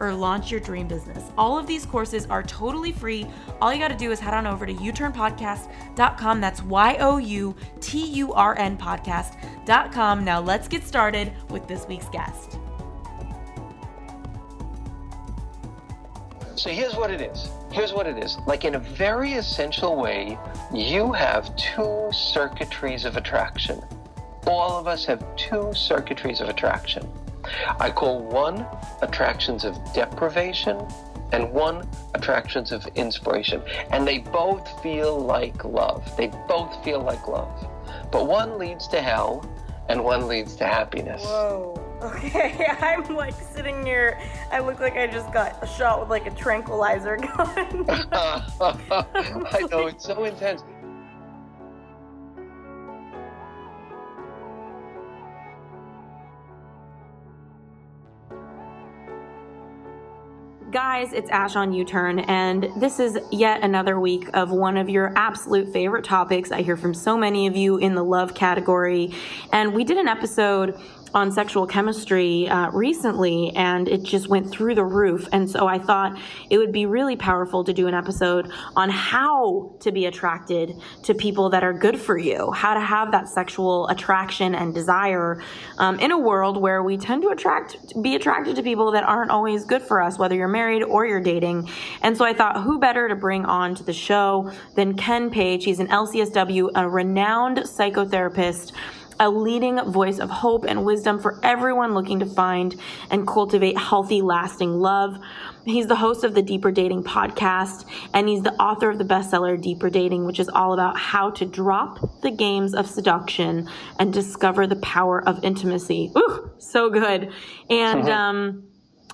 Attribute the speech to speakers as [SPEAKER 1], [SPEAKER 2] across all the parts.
[SPEAKER 1] or launch your dream business. All of these courses are totally free. All you got to do is head on over to youturnpodcast.com. That's Y O U T U R N podcast.com. Now let's get started with this week's guest.
[SPEAKER 2] So here's what it is. Here's what it is. Like in a very essential way, you have two circuitries of attraction. All of us have two circuitries of attraction. I call one attractions of deprivation and one attractions of inspiration. And they both feel like love. They both feel like love. But one leads to hell and one leads to happiness.
[SPEAKER 1] Whoa. Okay, I'm like sitting here. I look like I just got a shot with like a tranquilizer gun.
[SPEAKER 2] I know, it's so intense.
[SPEAKER 1] Guys, it's Ash on You Turn, and this is yet another week of one of your absolute favorite topics. I hear from so many of you in the love category. And we did an episode on sexual chemistry uh, recently, and it just went through the roof. And so I thought it would be really powerful to do an episode on how to be attracted to people that are good for you, how to have that sexual attraction and desire um, in a world where we tend to attract, be attracted to people that aren't always good for us, whether you're married or you're dating. And so I thought, who better to bring on to the show than Ken Page? He's an LCSW, a renowned psychotherapist a leading voice of hope and wisdom for everyone looking to find and cultivate healthy, lasting love. He's the host of the Deeper Dating podcast, and he's the author of the bestseller Deeper Dating, which is all about how to drop the games of seduction and discover the power of intimacy. Ooh, so good. And, um,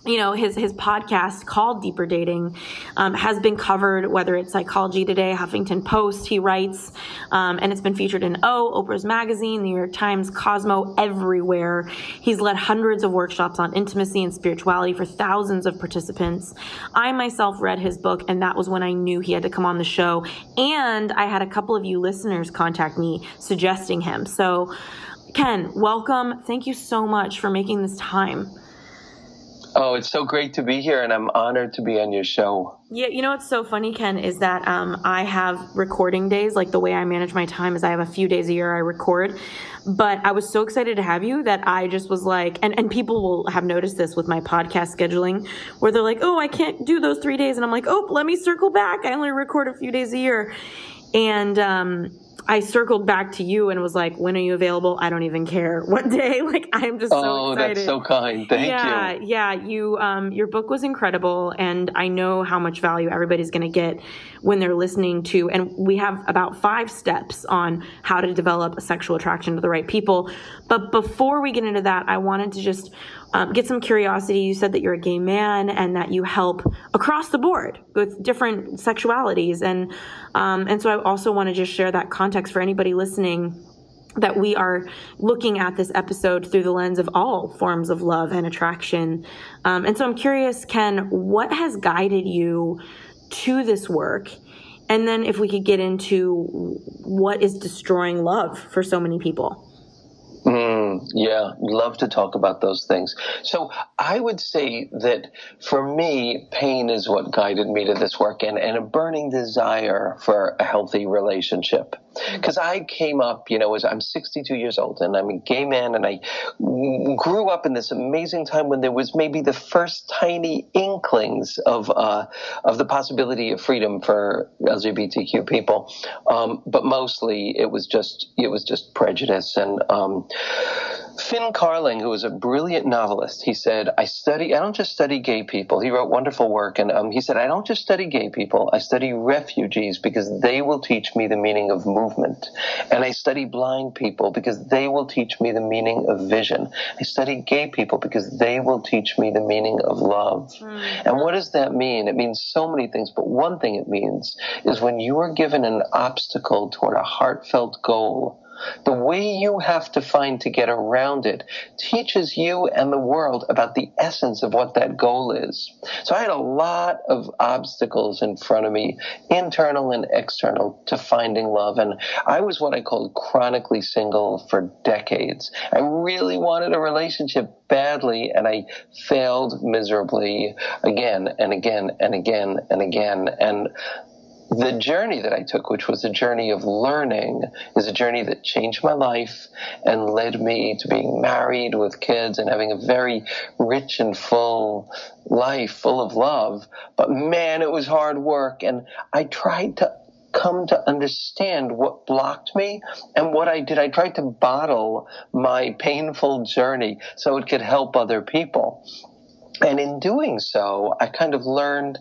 [SPEAKER 1] you know his his podcast called deeper dating um, has been covered whether it's psychology today huffington post he writes um, and it's been featured in o oprah's magazine new york times cosmo everywhere. He's led hundreds of workshops on intimacy and spirituality for thousands of participants. I myself read his book and that was when i knew he had to come on the show and i had a couple of you listeners contact me suggesting him. So ken welcome. Thank you so much for making this time
[SPEAKER 2] Oh, it's so great to be here, and I'm honored to be on your show.
[SPEAKER 1] Yeah, you know what's so funny, Ken, is that um, I have recording days. Like the way I manage my time is I have a few days a year I record. But I was so excited to have you that I just was like, and, and people will have noticed this with my podcast scheduling, where they're like, oh, I can't do those three days. And I'm like, oh, let me circle back. I only record a few days a year. And, um, I circled back to you and was like, "When are you available? I don't even care what day. Like, I'm just
[SPEAKER 2] oh,
[SPEAKER 1] so excited."
[SPEAKER 2] Oh, that's so kind. Thank
[SPEAKER 1] yeah,
[SPEAKER 2] you.
[SPEAKER 1] Yeah, yeah, You, um, your book was incredible, and I know how much value everybody's going to get when they're listening to. And we have about five steps on how to develop a sexual attraction to the right people. But before we get into that, I wanted to just um, get some curiosity. You said that you're a gay man and that you help across the board with different sexualities, and um, and so I also want to just share that context for anybody listening that we are looking at this episode through the lens of all forms of love and attraction. Um, and so I'm curious, Ken, what has guided you to this work? And then if we could get into what is destroying love for so many people.
[SPEAKER 2] Yeah, love to talk about those things. So I would say that for me, pain is what guided me to this work and, and a burning desire for a healthy relationship. Because I came up, you know, as I'm 62 years old and I'm a gay man and I grew up in this amazing time when there was maybe the first tiny inklings of, uh, of the possibility of freedom for LGBTQ people. Um, but mostly it was just, it was just prejudice and, um, Finn Carling, who was a brilliant novelist, he said, I study, I don't just study gay people. He wrote wonderful work. And um, he said, I don't just study gay people. I study refugees because they will teach me the meaning of movement. And I study blind people because they will teach me the meaning of vision. I study gay people because they will teach me the meaning of love. Mm. And what does that mean? It means so many things. But one thing it means is when you are given an obstacle toward a heartfelt goal, the way you have to find to get around it teaches you and the world about the essence of what that goal is. So I had a lot of obstacles in front of me, internal and external, to finding love. And I was what I called chronically single for decades. I really wanted a relationship badly and I failed miserably again and again and again and again. And the journey that I took, which was a journey of learning, is a journey that changed my life and led me to being married with kids and having a very rich and full life, full of love. But man, it was hard work. And I tried to come to understand what blocked me and what I did. I tried to bottle my painful journey so it could help other people. And in doing so, I kind of learned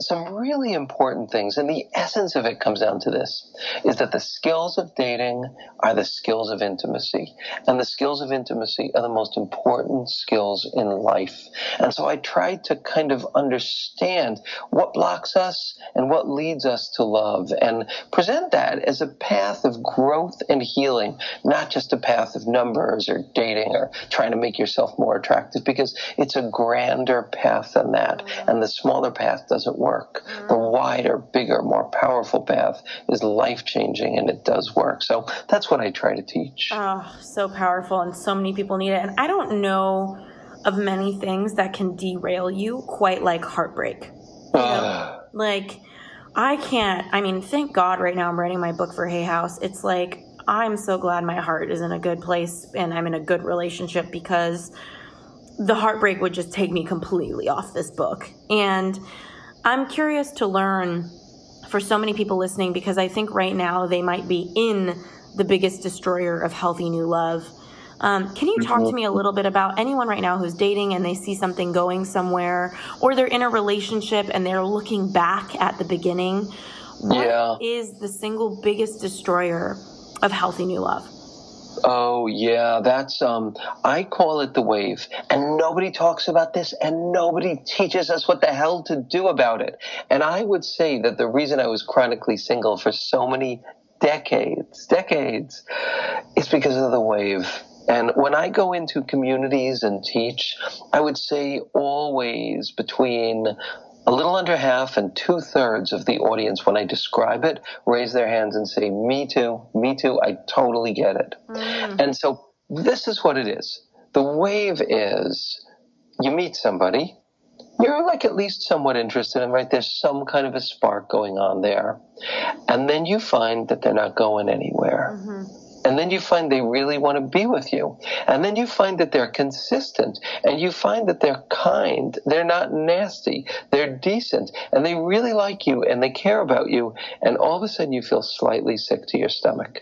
[SPEAKER 2] some really important things. And the essence of it comes down to this is that the skills of dating are the skills of intimacy. And the skills of intimacy are the most important skills in life. And so I tried to kind of understand what blocks us and what leads us to love and present that as a path of growth and healing, not just a path of numbers or dating or trying to make yourself more attractive because it's a grander path than that. And the smaller path doesn't work work. Mm-hmm. The wider, bigger, more powerful path is life changing and it does work. So that's what I try to teach.
[SPEAKER 1] Oh, so powerful. And so many people need it. And I don't know of many things that can derail you quite like heartbreak. Know? like, I can't, I mean, thank God right now I'm writing my book for Hay House. It's like, I'm so glad my heart is in a good place and I'm in a good relationship because the heartbreak would just take me completely off this book. And I'm curious to learn for so many people listening because I think right now they might be in the biggest destroyer of healthy new love. Um, can you talk to me a little bit about anyone right now who's dating and they see something going somewhere, or they're in a relationship and they're looking back at the beginning? What yeah. is the single biggest destroyer of healthy new love?
[SPEAKER 2] Oh yeah, that's um I call it the wave. And nobody talks about this and nobody teaches us what the hell to do about it. And I would say that the reason I was chronically single for so many decades, decades is because of the wave. And when I go into communities and teach, I would say always between a little under half and two thirds of the audience, when I describe it, raise their hands and say, Me too, me too, I totally get it. Mm. And so this is what it is. The wave is you meet somebody, you're like at least somewhat interested in, right? There's some kind of a spark going on there. And then you find that they're not going anywhere. Mm-hmm and then you find they really want to be with you. And then you find that they're consistent. And you find that they're kind. They're not nasty. They're decent. And they really like you and they care about you. And all of a sudden you feel slightly sick to your stomach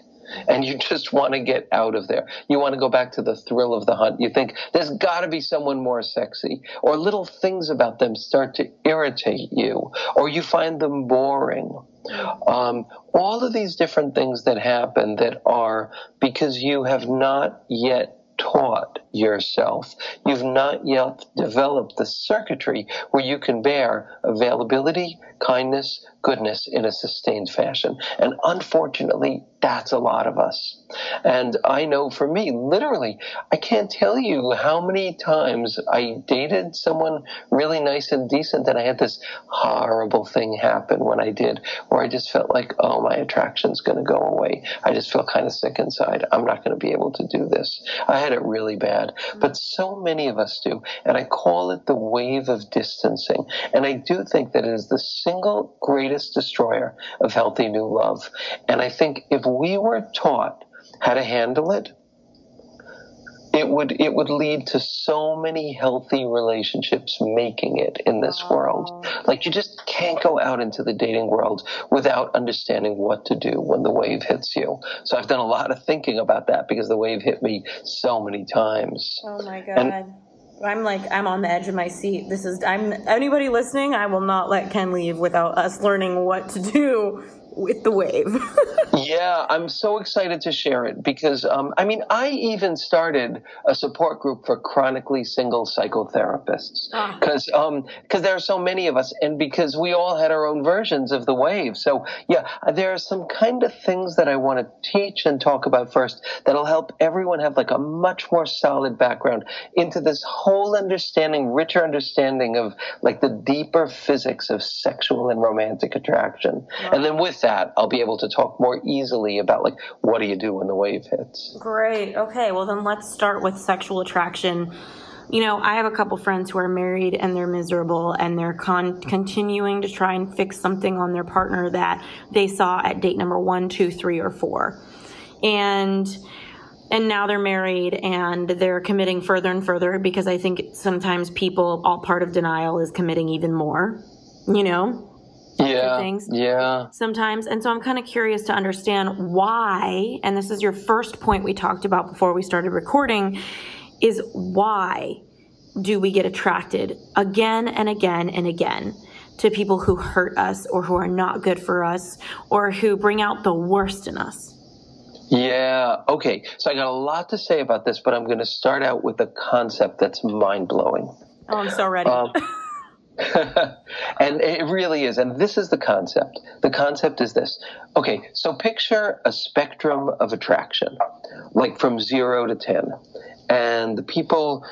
[SPEAKER 2] and you just want to get out of there. You want to go back to the thrill of the hunt. You think there's got to be someone more sexy, or little things about them start to irritate you, or you find them boring. Um, all of these different things that happen that are because you have not yet taught yourself. You've not yet developed the circuitry where you can bear availability, kindness, goodness in a sustained fashion. And unfortunately, that's a lot of us. And I know for me, literally, I can't tell you how many times I dated someone really nice and decent, and I had this horrible thing happen when I did, where I just felt like, oh, my attraction's going to go away. I just feel kind of sick inside. I'm not going to be able to do this. I had it really bad. But so many of us do. And I call it the wave of distancing. And I do think that it is the single greatest destroyer of healthy new love. And I think if we were taught how to handle it, it would it would lead to so many healthy relationships making it in this world. Like you just can't go out into the dating world without understanding what to do when the wave hits you. So I've done a lot of thinking about that because the wave hit me so many times.
[SPEAKER 1] Oh my god. I'm like I'm on the edge of my seat. This is I'm anybody listening, I will not let Ken leave without us learning what to do with the wave.
[SPEAKER 2] Yeah, I'm so excited to share it because, um, I mean, I even started a support group for chronically single psychotherapists
[SPEAKER 1] Ah.
[SPEAKER 2] because because there are so many of us, and because we all had our own versions of the wave. So yeah, there are some kind of things that I want to teach and talk about first that'll help everyone have like a much more solid background into this whole understanding, richer understanding of like the deeper physics of sexual and romantic attraction. And then with that, I'll be able to talk more easily about like what do you do when the wave hits.
[SPEAKER 1] Great. Okay, well then let's start with sexual attraction. You know, I have a couple friends who are married and they're miserable and they're con- continuing to try and fix something on their partner that they saw at date number one, two, three, or four. And and now they're married and they're committing further and further because I think sometimes people all part of denial is committing even more, you know?
[SPEAKER 2] Yeah.
[SPEAKER 1] things.
[SPEAKER 2] Yeah.
[SPEAKER 1] sometimes. And so I'm kind of curious to understand why, and this is your first point we talked about before we started recording, is why do we get attracted again and again and again to people who hurt us or who are not good for us or who bring out the worst in us?
[SPEAKER 2] Yeah. Okay. So I got a lot to say about this, but I'm going to start out with a concept that's mind blowing.
[SPEAKER 1] Oh, I'm so ready.
[SPEAKER 2] Um, and it really is. And this is the concept. The concept is this. Okay, so picture a spectrum of attraction, like from zero to 10. And the people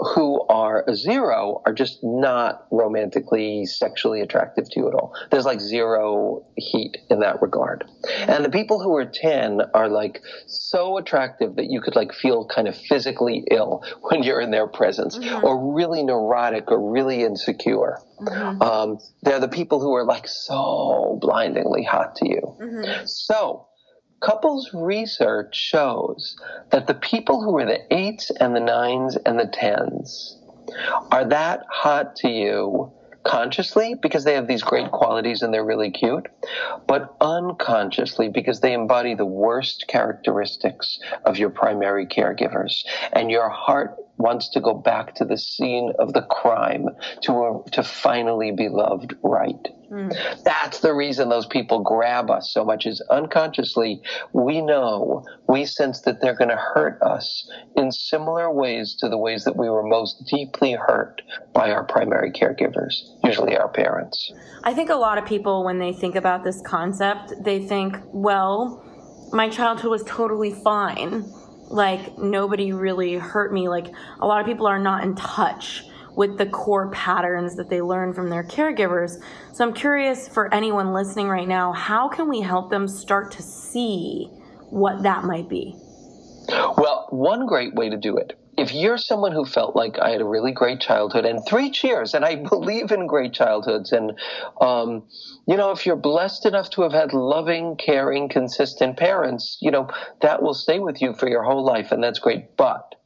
[SPEAKER 2] who are a zero are just not romantically, sexually attractive to you at all. There's like zero heat in that regard. And the people who are 10 are like so attractive that you could like feel kind of physically ill when you're in their presence mm-hmm. or really neurotic or really insecure. Mm-hmm. Um, they're the people who are like so blindingly hot to you. Mm-hmm. So, couples research shows that the people who are the eights and the nines and the tens are that hot to you consciously because they have these great qualities and they're really cute, but unconsciously because they embody the worst characteristics of your primary caregivers. And your heart wants to go back to the scene of the crime to, uh, to finally be loved right. Mm. That's the reason those people grab us so much is unconsciously we know, we sense that they're going to hurt us in similar ways to the ways that we were most deeply hurt by our primary caregivers, usually our parents.
[SPEAKER 1] I think a lot of people, when they think about this concept, they think, well, my childhood was totally fine. Like, nobody really hurt me. Like, a lot of people are not in touch with the core patterns that they learn from their caregivers. So, I'm curious for anyone listening right now, how can we help them start to see what that might be?
[SPEAKER 2] Well, one great way to do it. If you're someone who felt like I had a really great childhood and three cheers, and I believe in great childhoods, and um, you know, if you're blessed enough to have had loving, caring, consistent parents, you know, that will stay with you for your whole life, and that's great. But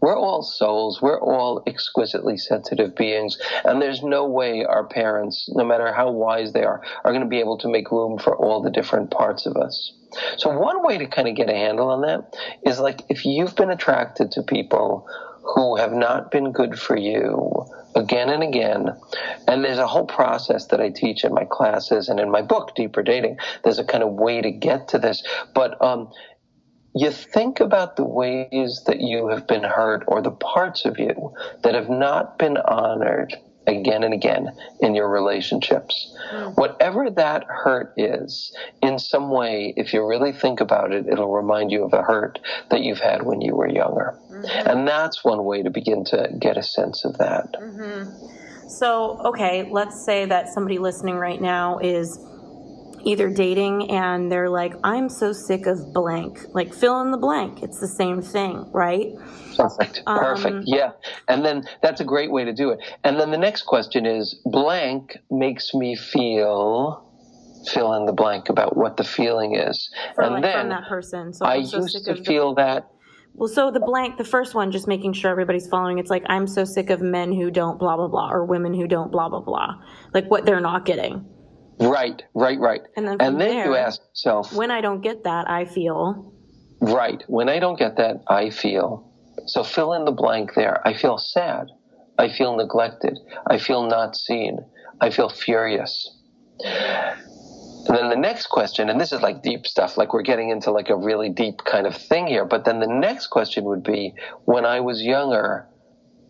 [SPEAKER 2] we're all souls. We're all exquisitely sensitive beings. And there's no way our parents, no matter how wise they are, are going to be able to make room for all the different parts of us. So one way to kind of get a handle on that is like if you've been attracted to people who have not been good for you again and again, and there's a whole process that I teach in my classes and in my book, Deeper Dating. There's a kind of way to get to this. But um, you think about the ways that you have been hurt or the parts of you that have not been honored again and again in your relationships. Hmm. Whatever that hurt is, in some way, if you really think about it, it'll remind you of a hurt that you've had when you were younger. Mm-hmm. And that's one way to begin to get a sense of that. Mm-hmm.
[SPEAKER 1] So, okay, let's say that somebody listening right now is either dating and they're like, I'm so sick of blank. Like, fill in the blank. It's the same thing, right?
[SPEAKER 2] Perfect.
[SPEAKER 1] Um,
[SPEAKER 2] Perfect. yeah. And then that's a great way to do it. And then the next question is blank makes me feel fill in the blank about what the feeling is.
[SPEAKER 1] From,
[SPEAKER 2] and
[SPEAKER 1] like,
[SPEAKER 2] then
[SPEAKER 1] that person. So
[SPEAKER 2] I
[SPEAKER 1] I'm so
[SPEAKER 2] used
[SPEAKER 1] sick
[SPEAKER 2] to
[SPEAKER 1] of the-
[SPEAKER 2] feel that
[SPEAKER 1] Well, so the blank, the first one, just making sure everybody's following. It's like I'm so sick of men who don't blah blah blah or women who don't blah blah blah, like what they're not getting.
[SPEAKER 2] Right, right, right.
[SPEAKER 1] And then,
[SPEAKER 2] and then
[SPEAKER 1] there,
[SPEAKER 2] you ask yourself,
[SPEAKER 1] when I don't get that, I feel.
[SPEAKER 2] Right. When I don't get that, I feel. So fill in the blank there. I feel sad. I feel neglected. I feel not seen. I feel furious. And then the next question, and this is like deep stuff, like we're getting into like a really deep kind of thing here. But then the next question would be when I was younger,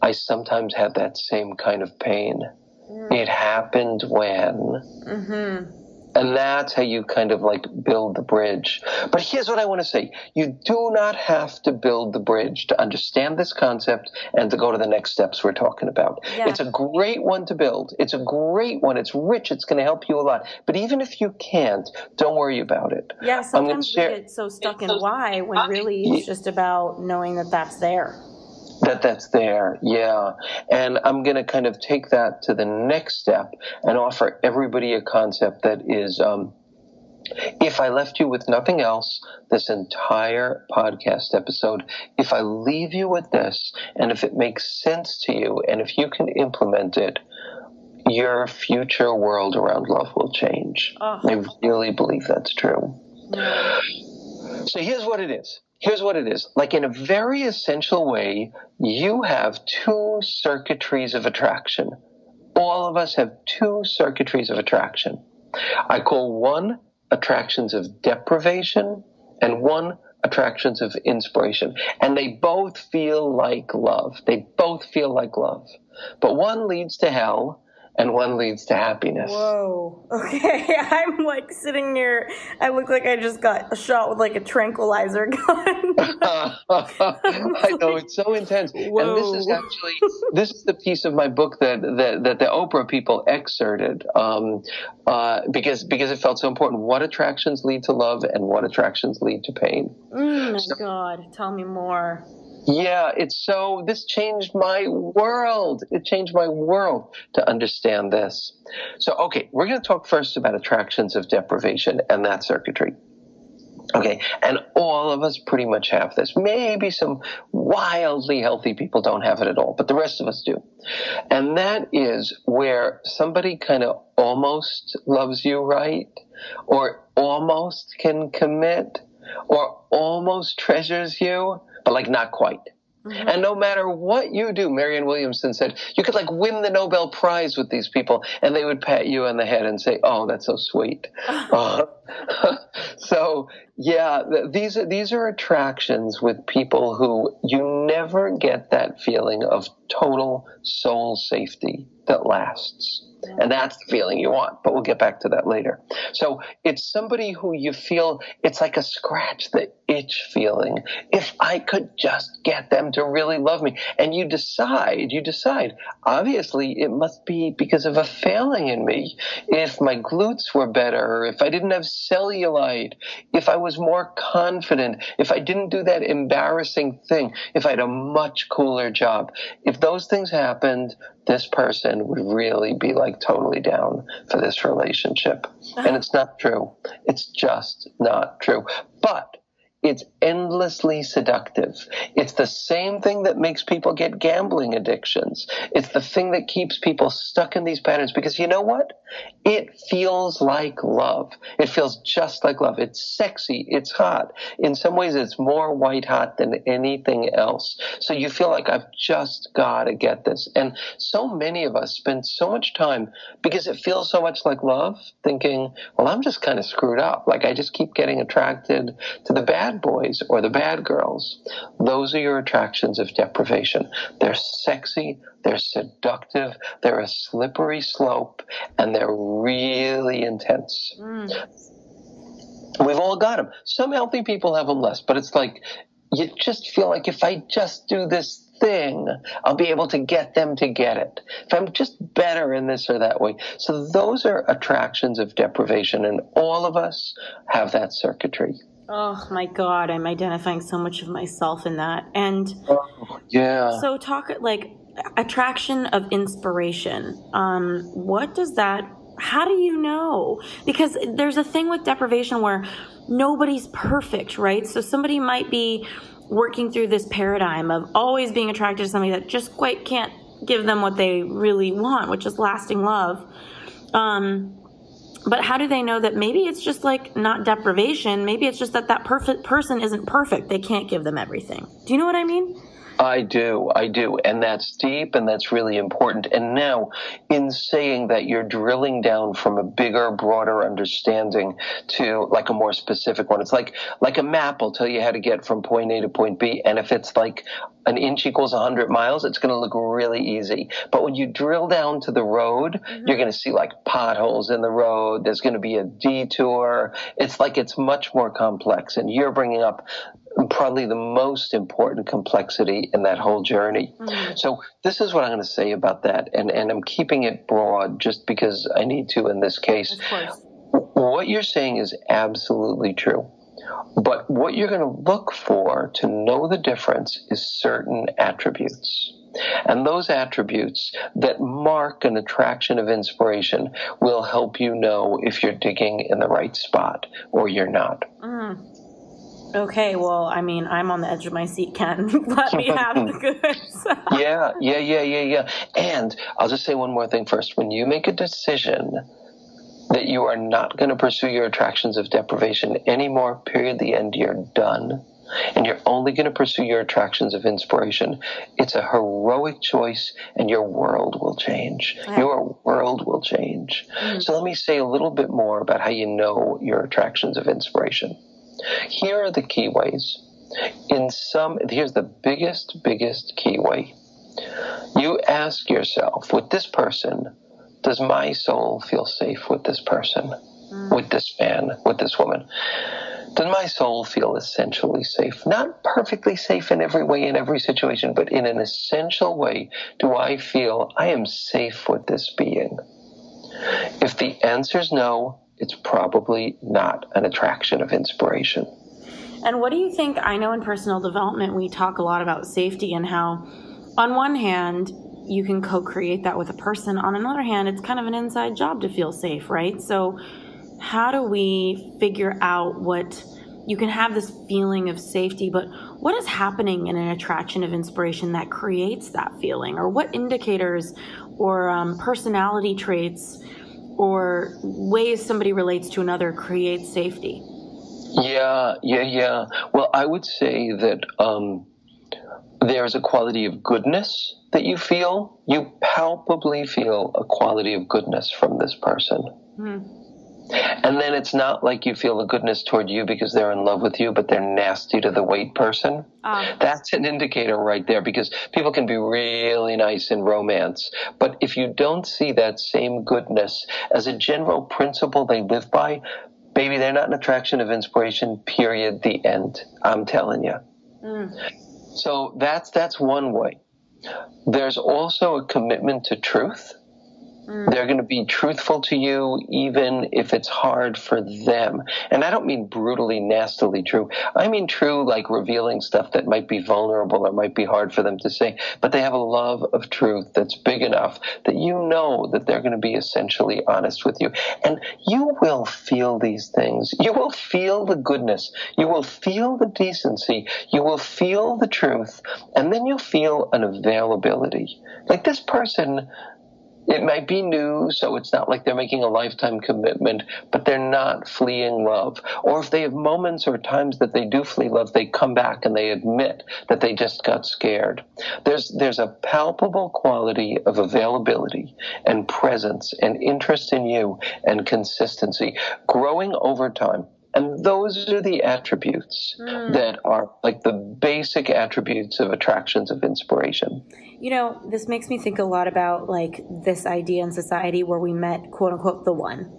[SPEAKER 2] I sometimes had that same kind of pain. Mm. It happened when. Mm-hmm. And that's how you kind of like build the bridge. But here's what I want to say. You do not have to build the bridge to understand this concept and to go to the next steps we're talking about. Yeah. It's a great one to build. It's a great one. It's rich. It's going to help you a lot. But even if you can't, don't worry about it.
[SPEAKER 1] Yeah, sometimes we get so stuck in why when really it's just about knowing that that's there
[SPEAKER 2] that that's there yeah and i'm going to kind of take that to the next step and offer everybody a concept that is um, if I left you with nothing else, this entire podcast episode, if I leave you with this, and if it makes sense to you, and if you can implement it, your future world around love will change. Oh. I really believe that's true. So here's what it is Here's what it is. Like in a very essential way, you have two circuitries of attraction. All of us have two circuitries of attraction. I call one attractions of deprivation and one attractions of inspiration. And they both feel like love. They both feel like love. But one leads to hell and one leads to happiness.
[SPEAKER 1] Whoa. Okay. I'm like sitting near, I look like I just got a shot with like a tranquilizer gun.
[SPEAKER 2] I know, it's so intense. Whoa. And this is actually, this is the piece of my book that, that, that the Oprah people excerpted um, uh, because, because it felt so important. What attractions lead to love and what attractions lead to pain?
[SPEAKER 1] Oh my so, God. Tell me more.
[SPEAKER 2] Yeah, it's so, this changed my world. It changed my world to understand this. So, okay, we're going to talk first about attractions of deprivation and that circuitry. Okay, and all of us pretty much have this. Maybe some wildly healthy people don't have it at all, but the rest of us do. And that is where somebody kind of almost loves you right, or almost can commit, or almost treasures you, but like not quite. Mm-hmm. And no matter what you do, Marianne Williamson said, you could like win the Nobel Prize with these people, and they would pat you on the head and say, "Oh, that's so sweet." uh, so yeah, these are these are attractions with people who you never get that feeling of total soul safety that lasts. And that's the feeling you want, but we'll get back to that later. So it's somebody who you feel it's like a scratch the itch feeling. If I could just get them to really love me. And you decide, you decide, obviously it must be because of a failing in me. If my glutes were better, if I didn't have cellulite, if I was more confident, if I didn't do that embarrassing thing, if I had a much cooler job, if those things happened, this person would really be like totally down for this relationship. And uh-huh. it's not true. It's just not true. But it's endlessly seductive. It's the same thing that makes people get gambling addictions. It's the thing that keeps people stuck in these patterns because you know what? It feels like love. It feels just like love. It's sexy. It's hot. In some ways, it's more white hot than anything else. So you feel like I've just got to get this. And so many of us spend so much time because it feels so much like love thinking, well, I'm just kind of screwed up. Like I just keep getting attracted to the bad bad boys or the bad girls, those are your attractions of deprivation. They're sexy, they're seductive, they're a slippery slope, and they're really intense. Mm. We've all got them. Some healthy people have them less, but it's like you just feel like if I just do this thing, I'll be able to get them to get it. If I'm just better in this or that way. So those are attractions of deprivation, and all of us have that circuitry.
[SPEAKER 1] Oh my God, I'm identifying so much of myself in that. And
[SPEAKER 2] oh, yeah.
[SPEAKER 1] So, talk like attraction of inspiration. Um, what does that, how do you know? Because there's a thing with deprivation where nobody's perfect, right? So, somebody might be working through this paradigm of always being attracted to somebody that just quite can't give them what they really want, which is lasting love. Um, but how do they know that maybe it's just like not deprivation? Maybe it's just that that perfect person isn't perfect. They can't give them everything. Do you know what I mean?
[SPEAKER 2] I do, I do. And that's deep and that's really important. And now, in saying that, you're drilling down from a bigger, broader understanding to like a more specific one. It's like, like a map will tell you how to get from point A to point B. And if it's like an inch equals 100 miles, it's going to look really easy. But when you drill down to the road, mm-hmm. you're going to see like potholes in the road. There's going to be a detour. It's like it's much more complex. And you're bringing up probably the most important complexity in that whole journey. Mm-hmm. So this is what I'm going to say about that, and and I'm keeping it broad just because I need to in this case. What you're saying is absolutely true. But what you're going to look for to know the difference is certain attributes. And those attributes that mark an attraction of inspiration will help you know if you're digging in the right spot or you're not. Mm.
[SPEAKER 1] Okay, well, I mean, I'm on the edge of my seat, Ken. Let me have the goods.
[SPEAKER 2] yeah, yeah, yeah, yeah, yeah. And I'll just say one more thing first. When you make a decision that you are not going to pursue your attractions of deprivation anymore, period, the end, you're done. And you're only going to pursue your attractions of inspiration. It's a heroic choice, and your world will change. Yeah. Your world will change. Mm-hmm. So, let me say a little bit more about how you know your attractions of inspiration. Here are the key ways. In some, here's the biggest, biggest key way. You ask yourself, with this person, does my soul feel safe with this person, mm. with this man, with this woman? Does my soul feel essentially safe? Not perfectly safe in every way, in every situation, but in an essential way, do I feel I am safe with this being? If the answer is no, it's probably not an attraction of inspiration.
[SPEAKER 1] And what do you think? I know in personal development, we talk a lot about safety and how, on one hand, you can co create that with a person. On another hand, it's kind of an inside job to feel safe, right? So, how do we figure out what you can have this feeling of safety, but what is happening in an attraction of inspiration that creates that feeling? Or what indicators or um, personality traits or ways somebody relates to another creates safety?
[SPEAKER 2] Yeah, yeah, yeah. Well, I would say that um, there's a quality of goodness that you feel. You palpably feel a quality of goodness from this person. Mm. And then it's not like you feel a goodness toward you because they're in love with you, but they're nasty to the wait person. Uh. That's an indicator right there because people can be really nice in romance. But if you don't see that same goodness as a general principle they live by, baby, they're not an attraction of inspiration, period, the end. I'm telling you. Mm. So that's, that's one way. There's also a commitment to truth. Mm. They're going to be truthful to you even if it's hard for them. And I don't mean brutally, nastily true. I mean true, like revealing stuff that might be vulnerable or might be hard for them to say. But they have a love of truth that's big enough that you know that they're going to be essentially honest with you. And you will feel these things. You will feel the goodness. You will feel the decency. You will feel the truth. And then you'll feel an availability. Like this person it might be new, so it's not like they're making a lifetime commitment, but they're not fleeing love. Or if they have moments or times that they do flee love, they come back and they admit that they just got scared. There's, there's a palpable quality of availability and presence and interest in you and consistency growing over time. And those are the attributes mm. that are like the basic attributes of attractions of inspiration.
[SPEAKER 1] You know, this makes me think a lot about like this idea in society where we met, quote unquote, the one.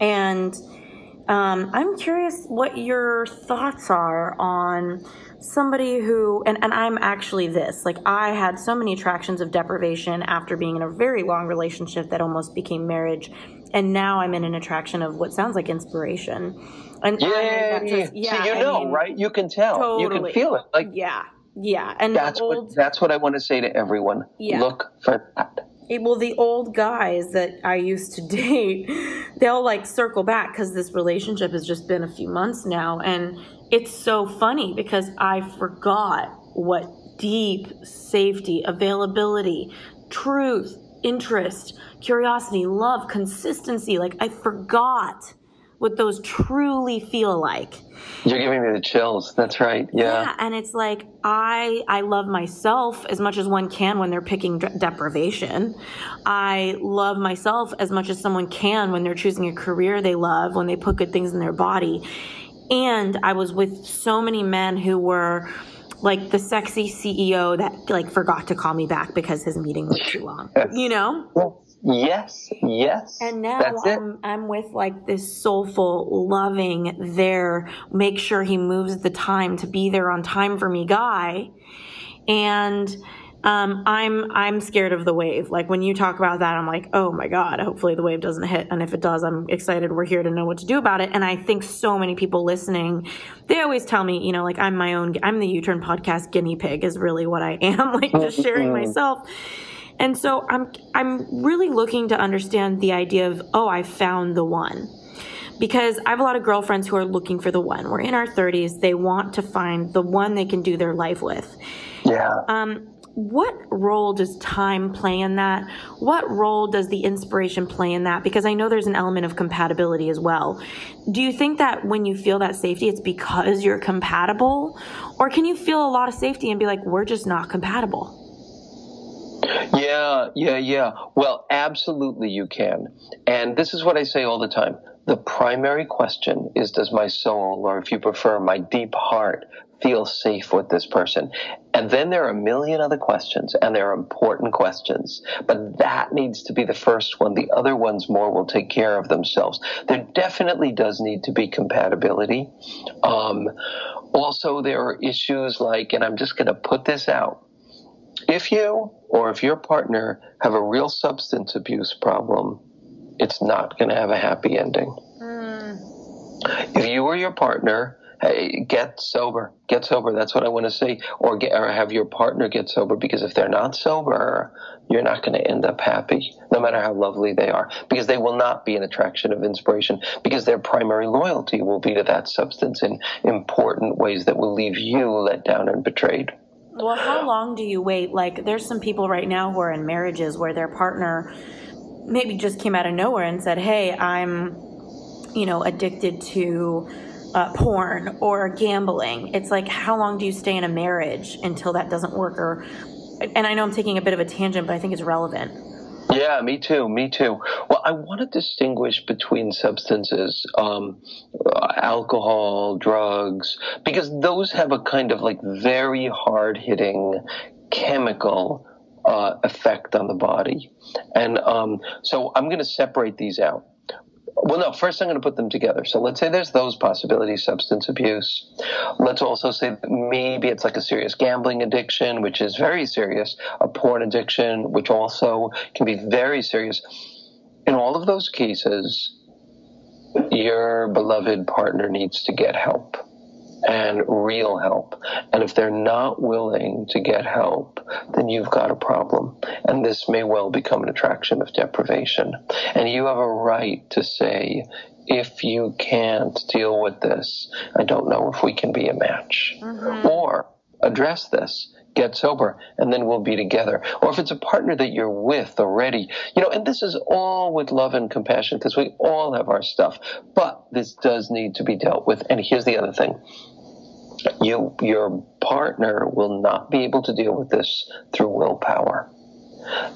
[SPEAKER 1] And um, I'm curious what your thoughts are on somebody who, and, and I'm actually this, like I had so many attractions of deprivation after being in a very long relationship that almost became marriage. And now I'm in an attraction of what sounds like inspiration.
[SPEAKER 2] And yeah, just, yeah, See, you I know, mean, right? You can tell. Totally. You can feel it. Like
[SPEAKER 1] yeah, yeah. And
[SPEAKER 2] that's old, what that's what I want to say to everyone. Yeah. Look for that.
[SPEAKER 1] well, the old guys that I used to date, they'll like circle back because this relationship has just been a few months now. And it's so funny because I forgot what deep safety, availability, truth, interest, curiosity, love, consistency, like I forgot what those truly feel like.
[SPEAKER 2] You're giving me the chills. That's right. Yeah.
[SPEAKER 1] Yeah, and it's like I I love myself as much as one can when they're picking de- deprivation. I love myself as much as someone can when they're choosing a career they love, when they put good things in their body. And I was with so many men who were like the sexy CEO that like forgot to call me back because his meeting was too long. You know?
[SPEAKER 2] Yes, yes.
[SPEAKER 1] And now
[SPEAKER 2] That's.
[SPEAKER 1] I'm, I'm with like this soulful, loving, there, make sure he moves the time to be there on time for me guy. And um, I'm I'm scared of the wave. Like when you talk about that, I'm like, oh my god. Hopefully the wave doesn't hit, and if it does, I'm excited. We're here to know what to do about it. And I think so many people listening, they always tell me, you know, like I'm my own. I'm the U-turn podcast guinea pig. Is really what I am. like just sharing myself. And so I'm I'm really looking to understand the idea of oh I found the one. Because I have a lot of girlfriends who are looking for the one. We're in our 30s. They want to find the one they can do their life with.
[SPEAKER 2] Yeah.
[SPEAKER 1] Um, what role does time play in that? What role does the inspiration play in that? Because I know there's an element of compatibility as well. Do you think that when you feel that safety, it's because you're compatible? Or can you feel a lot of safety and be like, we're just not compatible?
[SPEAKER 2] Yeah, yeah, yeah. Well, absolutely you can. And this is what I say all the time. The primary question is Does my soul, or if you prefer, my deep heart, feel safe with this person? And then there are a million other questions, and they're important questions. But that needs to be the first one. The other ones more will take care of themselves. There definitely does need to be compatibility. Um, also, there are issues like, and I'm just going to put this out if you or if your partner have a real substance abuse problem, it's not going to have a happy ending. Hmm. If you or your partner hey, get sober, get sober. That's what I want to say, or get or have your partner get sober because if they're not sober, you're not going to end up happy, no matter how lovely they are, because they will not be an attraction of inspiration, because their primary loyalty will be to that substance in important ways that will leave you let down and betrayed.
[SPEAKER 1] Well, how long do you wait? Like, there's some people right now who are in marriages where their partner maybe just came out of nowhere and said, Hey, I'm, you know, addicted to uh, porn or gambling. It's like, how long do you stay in a marriage until that doesn't work? Or, and I know I'm taking a bit of a tangent, but I think it's relevant.
[SPEAKER 2] Yeah, me too. Me too. Well, I want to distinguish between substances, um, alcohol, drugs, because those have a kind of like very hard hitting chemical uh, effect on the body. And um, so I'm going to separate these out. Well, no, first I'm going to put them together. So let's say there's those possibilities substance abuse. Let's also say maybe it's like a serious gambling addiction, which is very serious, a porn addiction, which also can be very serious. In all of those cases, your beloved partner needs to get help and real help. And if they're not willing to get help, then you've got a problem. And this may well become an attraction of deprivation. And you have a right to say, if you can't deal with this, I don't know if we can be a match. Mm-hmm. Or address this get sober and then we'll be together or if it's a partner that you're with already you know and this is all with love and compassion because we all have our stuff but this does need to be dealt with and here's the other thing you your partner will not be able to deal with this through willpower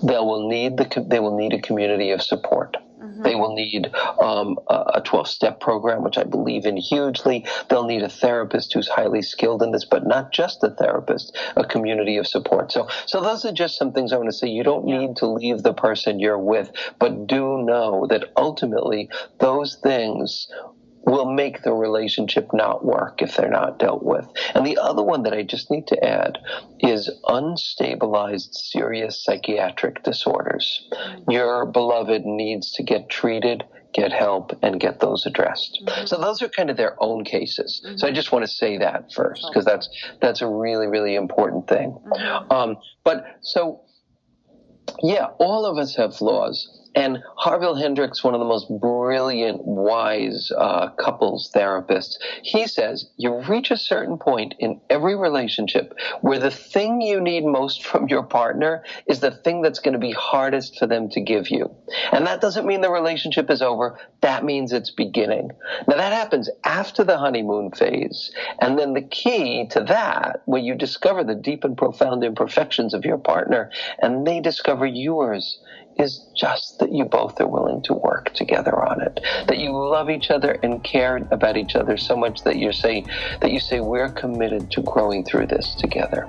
[SPEAKER 2] they will need the they will need a community of support they will need um, a 12 step program, which I believe in hugely. They'll need a therapist who's highly skilled in this, but not just a therapist, a community of support. So, so those are just some things I want to say. You don't yeah. need to leave the person you're with, but do know that ultimately those things will make the relationship not work if they're not dealt with. And the other one that I just need to add is unstabilized serious psychiatric disorders. Mm-hmm. Your beloved needs to get treated, get help, and get those addressed. Mm-hmm. So those are kind of their own cases. Mm-hmm. So I just want to say that first because that's that's a really really important thing. Mm-hmm. Um, but so yeah, all of us have flaws. And Harville Hendrix, one of the most brilliant, wise uh, couples therapists, he says you reach a certain point in every relationship where the thing you need most from your partner is the thing that's going to be hardest for them to give you. And that doesn't mean the relationship is over. That means it's beginning. Now that happens after the honeymoon phase. And then the key to that, where you discover the deep and profound imperfections of your partner and they discover yours, is just that you both are willing to work together on it. That you love each other and care about each other so much that you say that you say we're committed to growing through this together.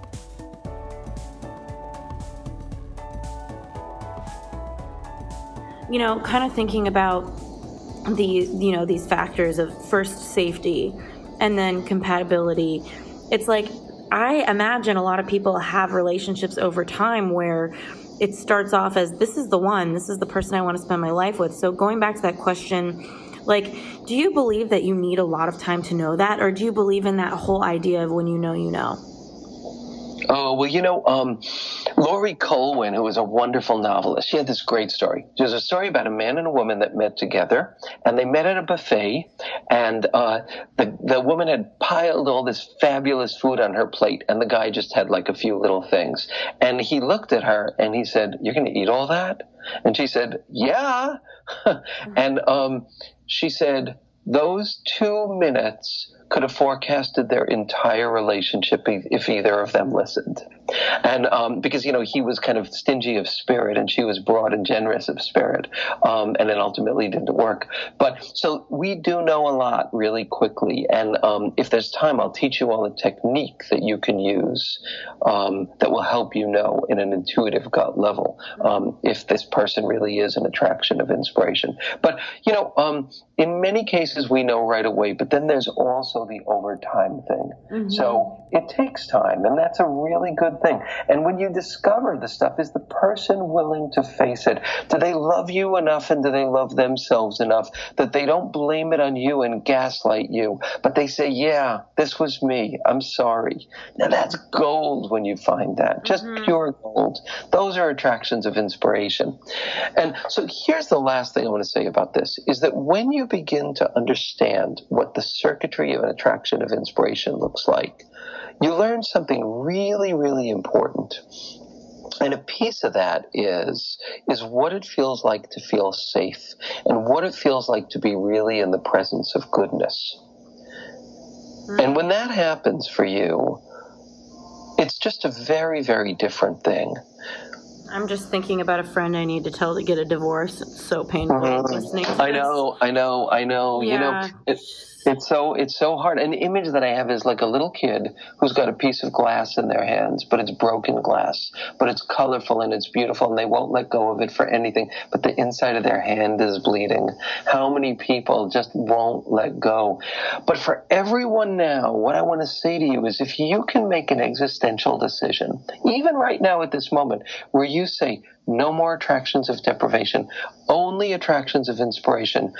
[SPEAKER 1] You know, kind of thinking about these, you know, these factors of first safety and then compatibility. It's like I imagine a lot of people have relationships over time where it starts off as this is the one, this is the person I want to spend my life with. So going back to that question, like, do you believe that you need a lot of time to know that, or do you believe in that whole idea of when you know, you know?
[SPEAKER 2] Oh, well, you know, um, Laurie Colwin, who was a wonderful novelist, she had this great story. There's a story about a man and a woman that met together, and they met at a buffet, and uh, the, the woman had piled all this fabulous food on her plate, and the guy just had like a few little things. And he looked at her and he said, You're going to eat all that? And she said, Yeah. and um, she said, Those two minutes could have forecasted their entire relationship if either of them listened. And um, because, you know, he was kind of stingy of spirit and she was broad and generous of spirit. Um, and it ultimately didn't work. But so we do know a lot really quickly. And um, if there's time, I'll teach you all a technique that you can use um, that will help you know in an intuitive gut level um, if this person really is an attraction of inspiration. But, you know, um, in many cases we know right away, but then there's also the overtime thing. Mm-hmm. So it takes time, and that's a really good thing. And when you discover the stuff, is the person willing to face it? Do they love you enough and do they love themselves enough that they don't blame it on you and gaslight you, but they say, Yeah, this was me. I'm sorry. Now that's gold when you find that. Just mm-hmm. pure gold. Those are attractions of inspiration. And so here's the last thing I want to say about this is that when you begin to understand what the circuitry of an attraction of inspiration looks like, you learn something really, really important. And a piece of that is is what it feels like to feel safe and what it feels like to be really in the presence of goodness. Mm-hmm. And when that happens for you, it's just a very, very different thing.
[SPEAKER 1] I'm just thinking about a friend I need to tell to get a divorce. It's so painful mm-hmm. listening.
[SPEAKER 2] I know, I know, I know. Yeah. You know, it, it's so it's so hard. An image that I have is like a little kid who's got a piece of glass in their hands, but it's broken glass, but it's colorful and it's beautiful, and they won't let go of it for anything. But the inside of their hand is bleeding. How many people just won't let go? But for everyone now, what I want to say to you is, if you can make an existential decision, even right now at this moment, where you say, no more attractions of deprivation, only attractions of inspiration.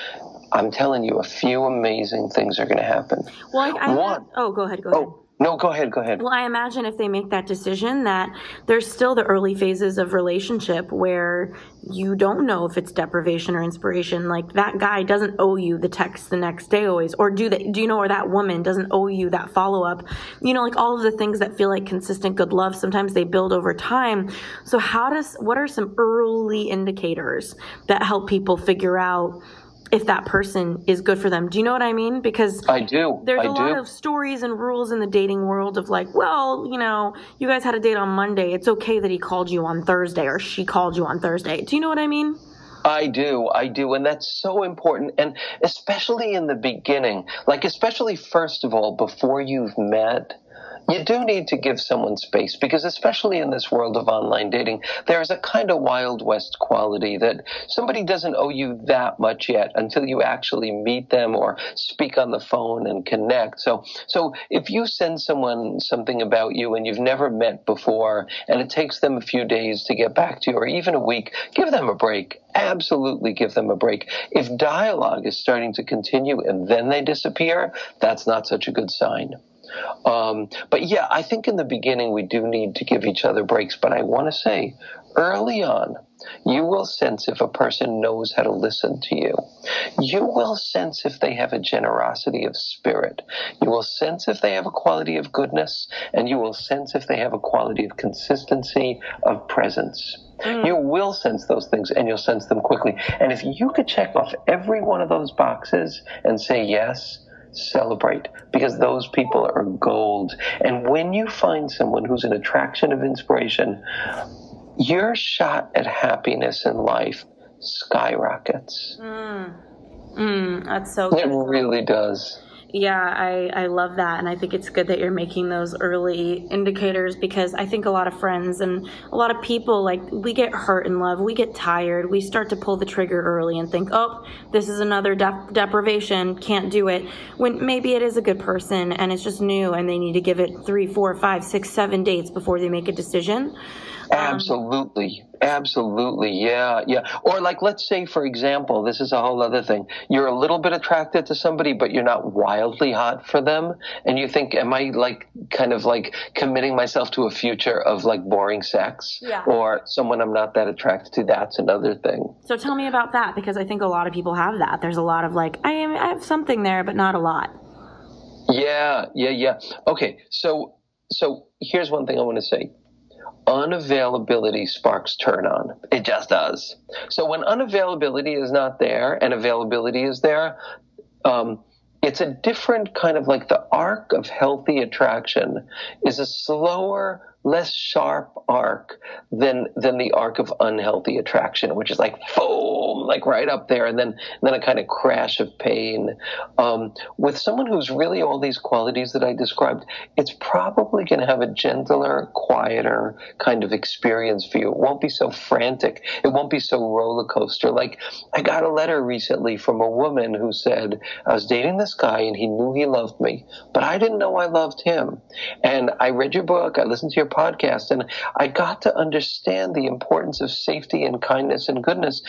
[SPEAKER 2] I'm telling you, a few amazing things are going to happen.
[SPEAKER 1] Well, I, I One, oh, go ahead, go oh, ahead.
[SPEAKER 2] Oh, no, go ahead, go ahead.
[SPEAKER 1] Well, I imagine if they make that decision that there's still the early phases of relationship where you don't know if it's deprivation or inspiration. Like that guy doesn't owe you the text the next day always, or do they? Do you know, or that woman doesn't owe you that follow up? You know, like all of the things that feel like consistent good love. Sometimes they build over time. So how does? What are some early indicators that help people figure out? If that person is good for them. Do you know what I mean? Because
[SPEAKER 2] I do.
[SPEAKER 1] There's
[SPEAKER 2] I
[SPEAKER 1] a lot of stories and rules in the dating world of like, well, you know, you guys had a date on Monday. It's okay that he called you on Thursday or she called you on Thursday. Do you know what I mean?
[SPEAKER 2] I do, I do, and that's so important, and especially in the beginning, like especially first of all, before you've met, you do need to give someone space because, especially in this world of online dating, there is a kind of Wild West quality that somebody doesn't owe you that much yet until you actually meet them or speak on the phone and connect. So, so if you send someone something about you and you've never met before and it takes them a few days to get back to you or even a week, give them a break. Absolutely give them a break. If dialogue is starting to continue and then they disappear, that's not such a good sign. Um, but yeah, I think in the beginning we do need to give each other breaks. But I want to say early on, you will sense if a person knows how to listen to you. You will sense if they have a generosity of spirit. You will sense if they have a quality of goodness, and you will sense if they have a quality of consistency of presence. Mm. You will sense those things and you'll sense them quickly. And if you could check off every one of those boxes and say yes, celebrate because those people are gold. And when you find someone who's an attraction of inspiration, your shot at happiness in life skyrockets.
[SPEAKER 1] Mm. Mm, that's so good.
[SPEAKER 2] It really does.
[SPEAKER 1] Yeah, I, I love that. And I think it's good that you're making those early indicators because I think a lot of friends and a lot of people, like, we get hurt in love. We get tired. We start to pull the trigger early and think, oh, this is another deprivation. Can't do it. When maybe it is a good person and it's just new and they need to give it three, four, five, six, seven dates before they make a decision.
[SPEAKER 2] Um, Absolutely. Absolutely. Yeah. Yeah. Or like, let's say, for example, this is a whole other thing. You're a little bit attracted to somebody, but you're not wildly hot for them. And you think, am I like kind of like committing myself to a future of like boring sex
[SPEAKER 1] yeah.
[SPEAKER 2] or someone I'm not that attracted to? That's another thing.
[SPEAKER 1] So tell me about that because I think a lot of people have that. There's a lot of like, I am, I have something there, but not a lot.
[SPEAKER 2] Yeah. Yeah. Yeah. Okay. So, so here's one thing I want to say unavailability sparks turn on. It just does. So when unavailability is not there and availability is there, um, it's a different kind of like the arc of healthy attraction is a slower less sharp arc than than the arc of unhealthy attraction, which is like boom, like right up there, and then and then a kind of crash of pain. Um, with someone who's really all these qualities that I described, it's probably going to have a gentler, quieter kind of experience for you. It won't be so frantic. It won't be so roller coaster. Like I got a letter recently from a woman who said I was dating this guy and he knew he loved me, but I didn't know I loved him. And I read your book. I listened to your podcast. And I got to understand the importance of safety and kindness and goodness.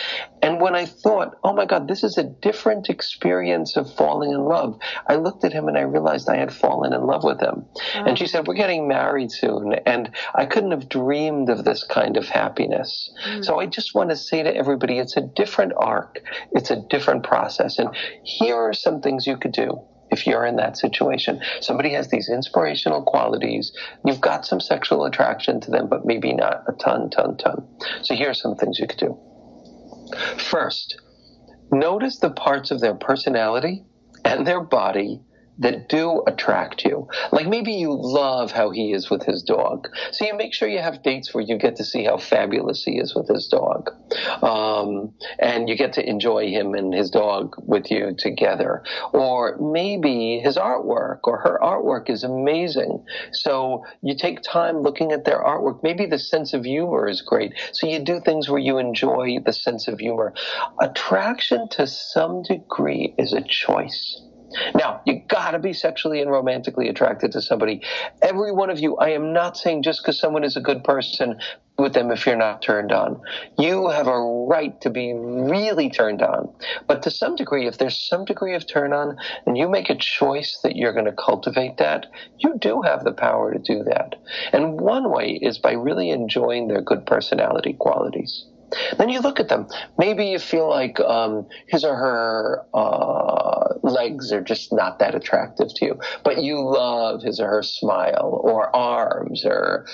[SPEAKER 2] And when I thought, oh my God, this is a different experience of falling in love, I looked at him and I realized I had fallen in love with him. Oh. And she said, we're getting married soon. And I couldn't have dreamed of this kind of happiness. Mm. So I just want to say to everybody, it's a different arc. It's a different process. And here are some things you could do if you're in that situation. Somebody has these inspirational qualities. You've got some sexual attraction to them, but maybe not a ton, ton, ton. So here are some things you could do. First, notice the parts of their personality and their body that do attract you. Like maybe you love how he is with his dog. So you make sure you have dates where you get to see how fabulous he is with his dog. Um, and you get to enjoy him and his dog with you together. Or maybe his artwork or her artwork is amazing. So you take time looking at their artwork. Maybe the sense of humor is great. So you do things where you enjoy the sense of humor. Attraction to some degree is a choice. Now, you gotta be sexually and romantically attracted to somebody. Every one of you, I am not saying just because someone is a good person with them if you're not turned on. You have a right to be really turned on. But to some degree, if there's some degree of turn on and you make a choice that you're going to cultivate that, you do have the power to do that. And one way is by really enjoying their good personality qualities. Then you look at them. Maybe you feel like um, his or her uh, legs are just not that attractive to you, but you love his or her smile or arms or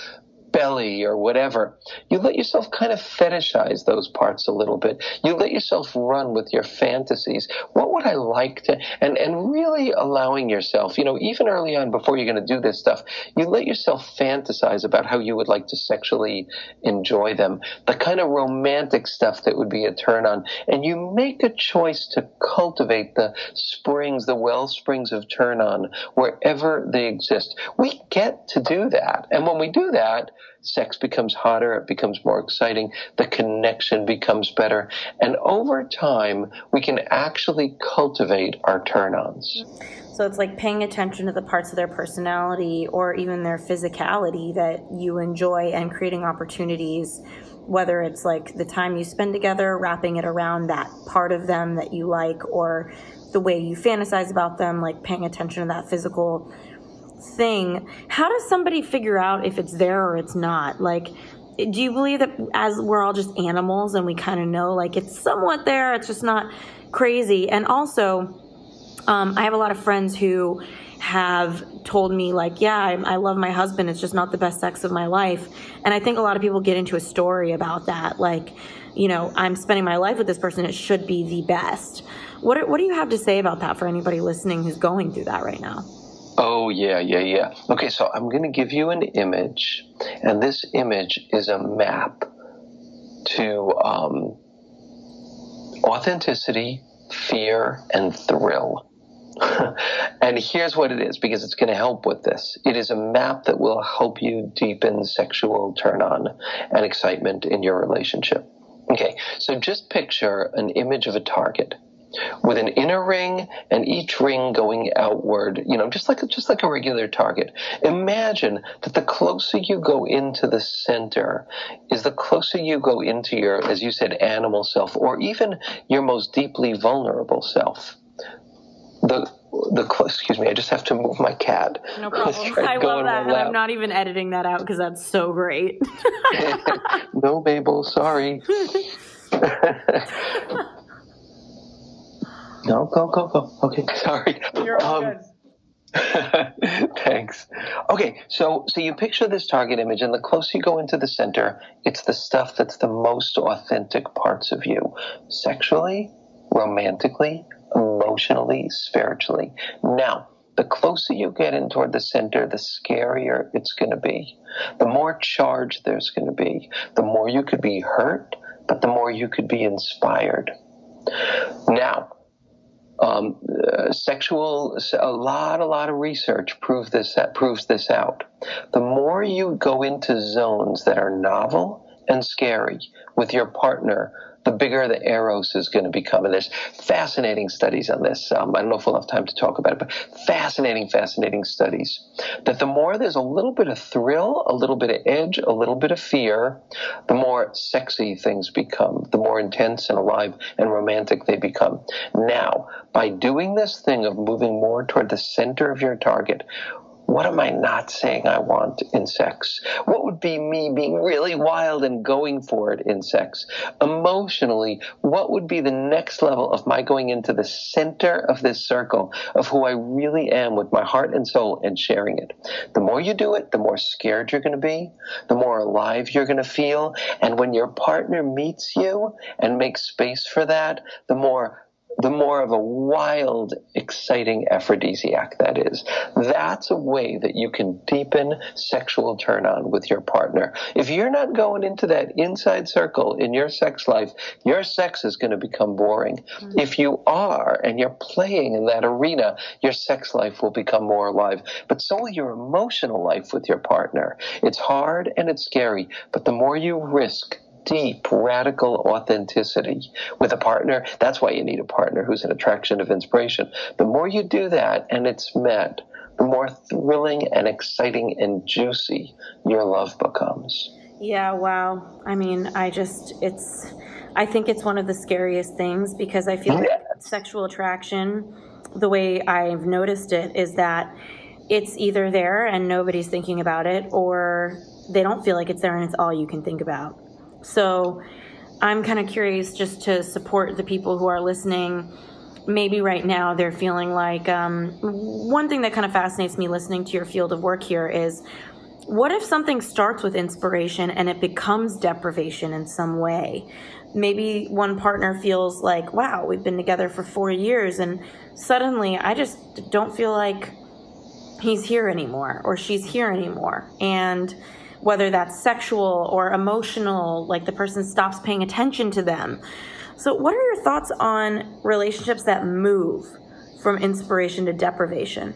[SPEAKER 2] belly or whatever, you let yourself kind of fetishize those parts a little bit. You let yourself run with your fantasies. What would I like to, and, and really allowing yourself, you know, even early on before you're going to do this stuff, you let yourself fantasize about how you would like to sexually enjoy them, the kind of romantic stuff that would be a turn on. And you make a choice to cultivate the springs, the well springs of turn on wherever they exist. We get to do that. And when we do that, sex becomes hotter, it becomes more exciting, the connection becomes better. And over time, we can actually cultivate our turn ons.
[SPEAKER 1] So it's like paying attention to the parts of their personality or even their physicality that you enjoy and creating opportunities, whether it's like the time you spend together, wrapping it around that part of them that you like, or the way you fantasize about them, like paying attention to that physical thing, how does somebody figure out if it's there or it's not? Like, do you believe that as we're all just animals and we kind of know like it's somewhat there, it's just not crazy? And also, um, I have a lot of friends who have told me like yeah I, I, love my husband it's just not the best sex of my life and i think a lot of people get into a story about that like you know i'm spending my life with this person it should be the best what, what do you have to say about that for anybody listening who's going through that right now
[SPEAKER 2] Oh, yeah, yeah, yeah. Okay, so I'm going to give you an image, and this image is a map to um, authenticity, fear, and thrill. and here's what it is because it's going to help with this. It is a map that will help you deepen sexual turn on and excitement in your relationship. Okay, so just picture an image of a target with an inner ring and each ring going outward, you know, just like just like a regular target. Imagine that the closer you go into the center is the closer you go into your, as you said, animal self, or even your most deeply vulnerable self. The the excuse me, I just have to move my cat.
[SPEAKER 1] No problem. I love that, and I'm not even editing that out because that's so great.
[SPEAKER 2] no, Mabel, sorry. No, go, go, go. Okay, sorry.
[SPEAKER 1] You're all um,
[SPEAKER 2] good. Thanks. Okay, so so you picture this target image, and the closer you go into the center, it's the stuff that's the most authentic parts of you, sexually, romantically, emotionally, spiritually. Now, the closer you get in toward the center, the scarier it's going to be. The more charged there's going to be. The more you could be hurt, but the more you could be inspired. Now, um, uh, sexual, a lot, a lot of research proves this proves this out. The more you go into zones that are novel and scary with your partner, the bigger the eros is going to become. And there's fascinating studies on this. Um, I don't know if we'll have time to talk about it, but fascinating, fascinating studies. That the more there's a little bit of thrill, a little bit of edge, a little bit of fear, the more sexy things become, the more intense and alive and romantic they become. Now, by doing this thing of moving more toward the center of your target, what am I not saying I want in sex? What would be me being really wild and going for it in sex? Emotionally, what would be the next level of my going into the center of this circle of who I really am with my heart and soul and sharing it? The more you do it, the more scared you're going to be, the more alive you're going to feel. And when your partner meets you and makes space for that, the more the more of a wild, exciting aphrodisiac that is. That's a way that you can deepen sexual turn on with your partner. If you're not going into that inside circle in your sex life, your sex is going to become boring. Mm-hmm. If you are and you're playing in that arena, your sex life will become more alive. But so will your emotional life with your partner. It's hard and it's scary, but the more you risk deep, radical authenticity with a partner. That's why you need a partner who's an attraction of inspiration. The more you do that and it's met, the more thrilling and exciting and juicy your love becomes.
[SPEAKER 1] Yeah, wow. I mean, I just, it's, I think it's one of the scariest things because I feel like sexual attraction, the way I've noticed it, is that it's either there and nobody's thinking about it, or they don't feel like it's there and it's all you can think about. So I'm kind of curious just to support the people who are listening. Maybe right now they're feeling like um, one thing that kind of fascinates me listening to your field of work here is what if something starts with inspiration and it becomes deprivation in some way? Maybe one partner feels like, wow, we've been together for four years, and suddenly I just don't feel like he's here anymore or she's here anymore. And whether that's sexual or emotional, like the person stops paying attention to them. So, what are your thoughts on relationships that move from inspiration to deprivation?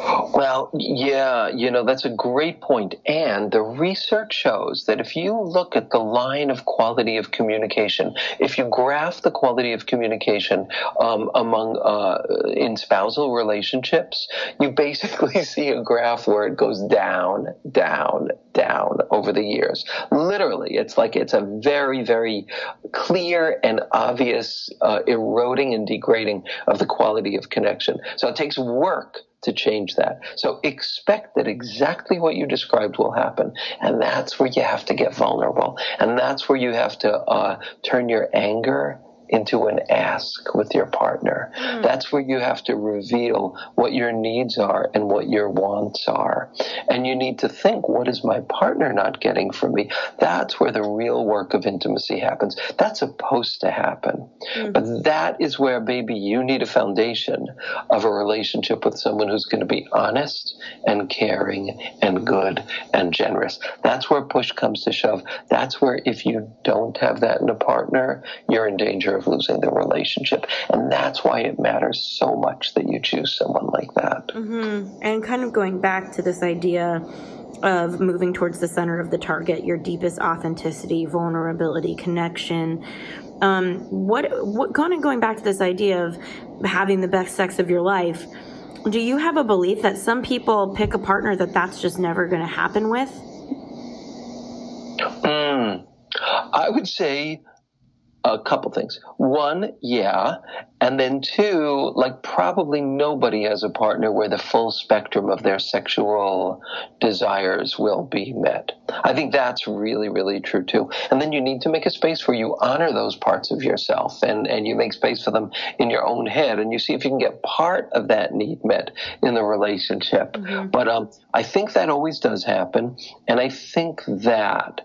[SPEAKER 2] Well, yeah, you know, that's a great point. And the research shows that if you look at the line of quality of communication, if you graph the quality of communication um, among uh, in spousal relationships, you basically see a graph where it goes down, down, down over the years. Literally, it's like it's a very, very clear and obvious uh, eroding and degrading of the quality of connection. So it takes work to change that. So expect that exactly what you described will happen. And that's where you have to get vulnerable. And that's where you have to uh, turn your anger into an ask with your partner. Mm. That's where you have to reveal what your needs are and what your wants are. And you need to think, what is my partner not getting from me? That's where the real work of intimacy happens. That's supposed to happen. Mm. But that is where, baby, you need a foundation of a relationship with someone who's going to be honest and caring and good and generous. That's where push comes to shove. That's where if you don't have that in a partner, you're in danger of losing the relationship. And that's why it matters so much that you choose someone like that.
[SPEAKER 1] Mm-hmm. And kind of going back to this idea of moving towards the center of the target, your deepest authenticity, vulnerability, connection. Um, what, what kind of going back to this idea of having the best sex of your life? Do you have a belief that some people pick a partner that that's just never going to happen with?
[SPEAKER 2] Mm, I would say a couple things. One, yeah. And then two, like probably nobody has a partner where the full spectrum of their sexual desires will be met. I think that's really, really true too. And then you need to make a space where you honor those parts of yourself and, and you make space for them in your own head and you see if you can get part of that need met in the relationship. Mm-hmm. But um, I think that always does happen. And I think that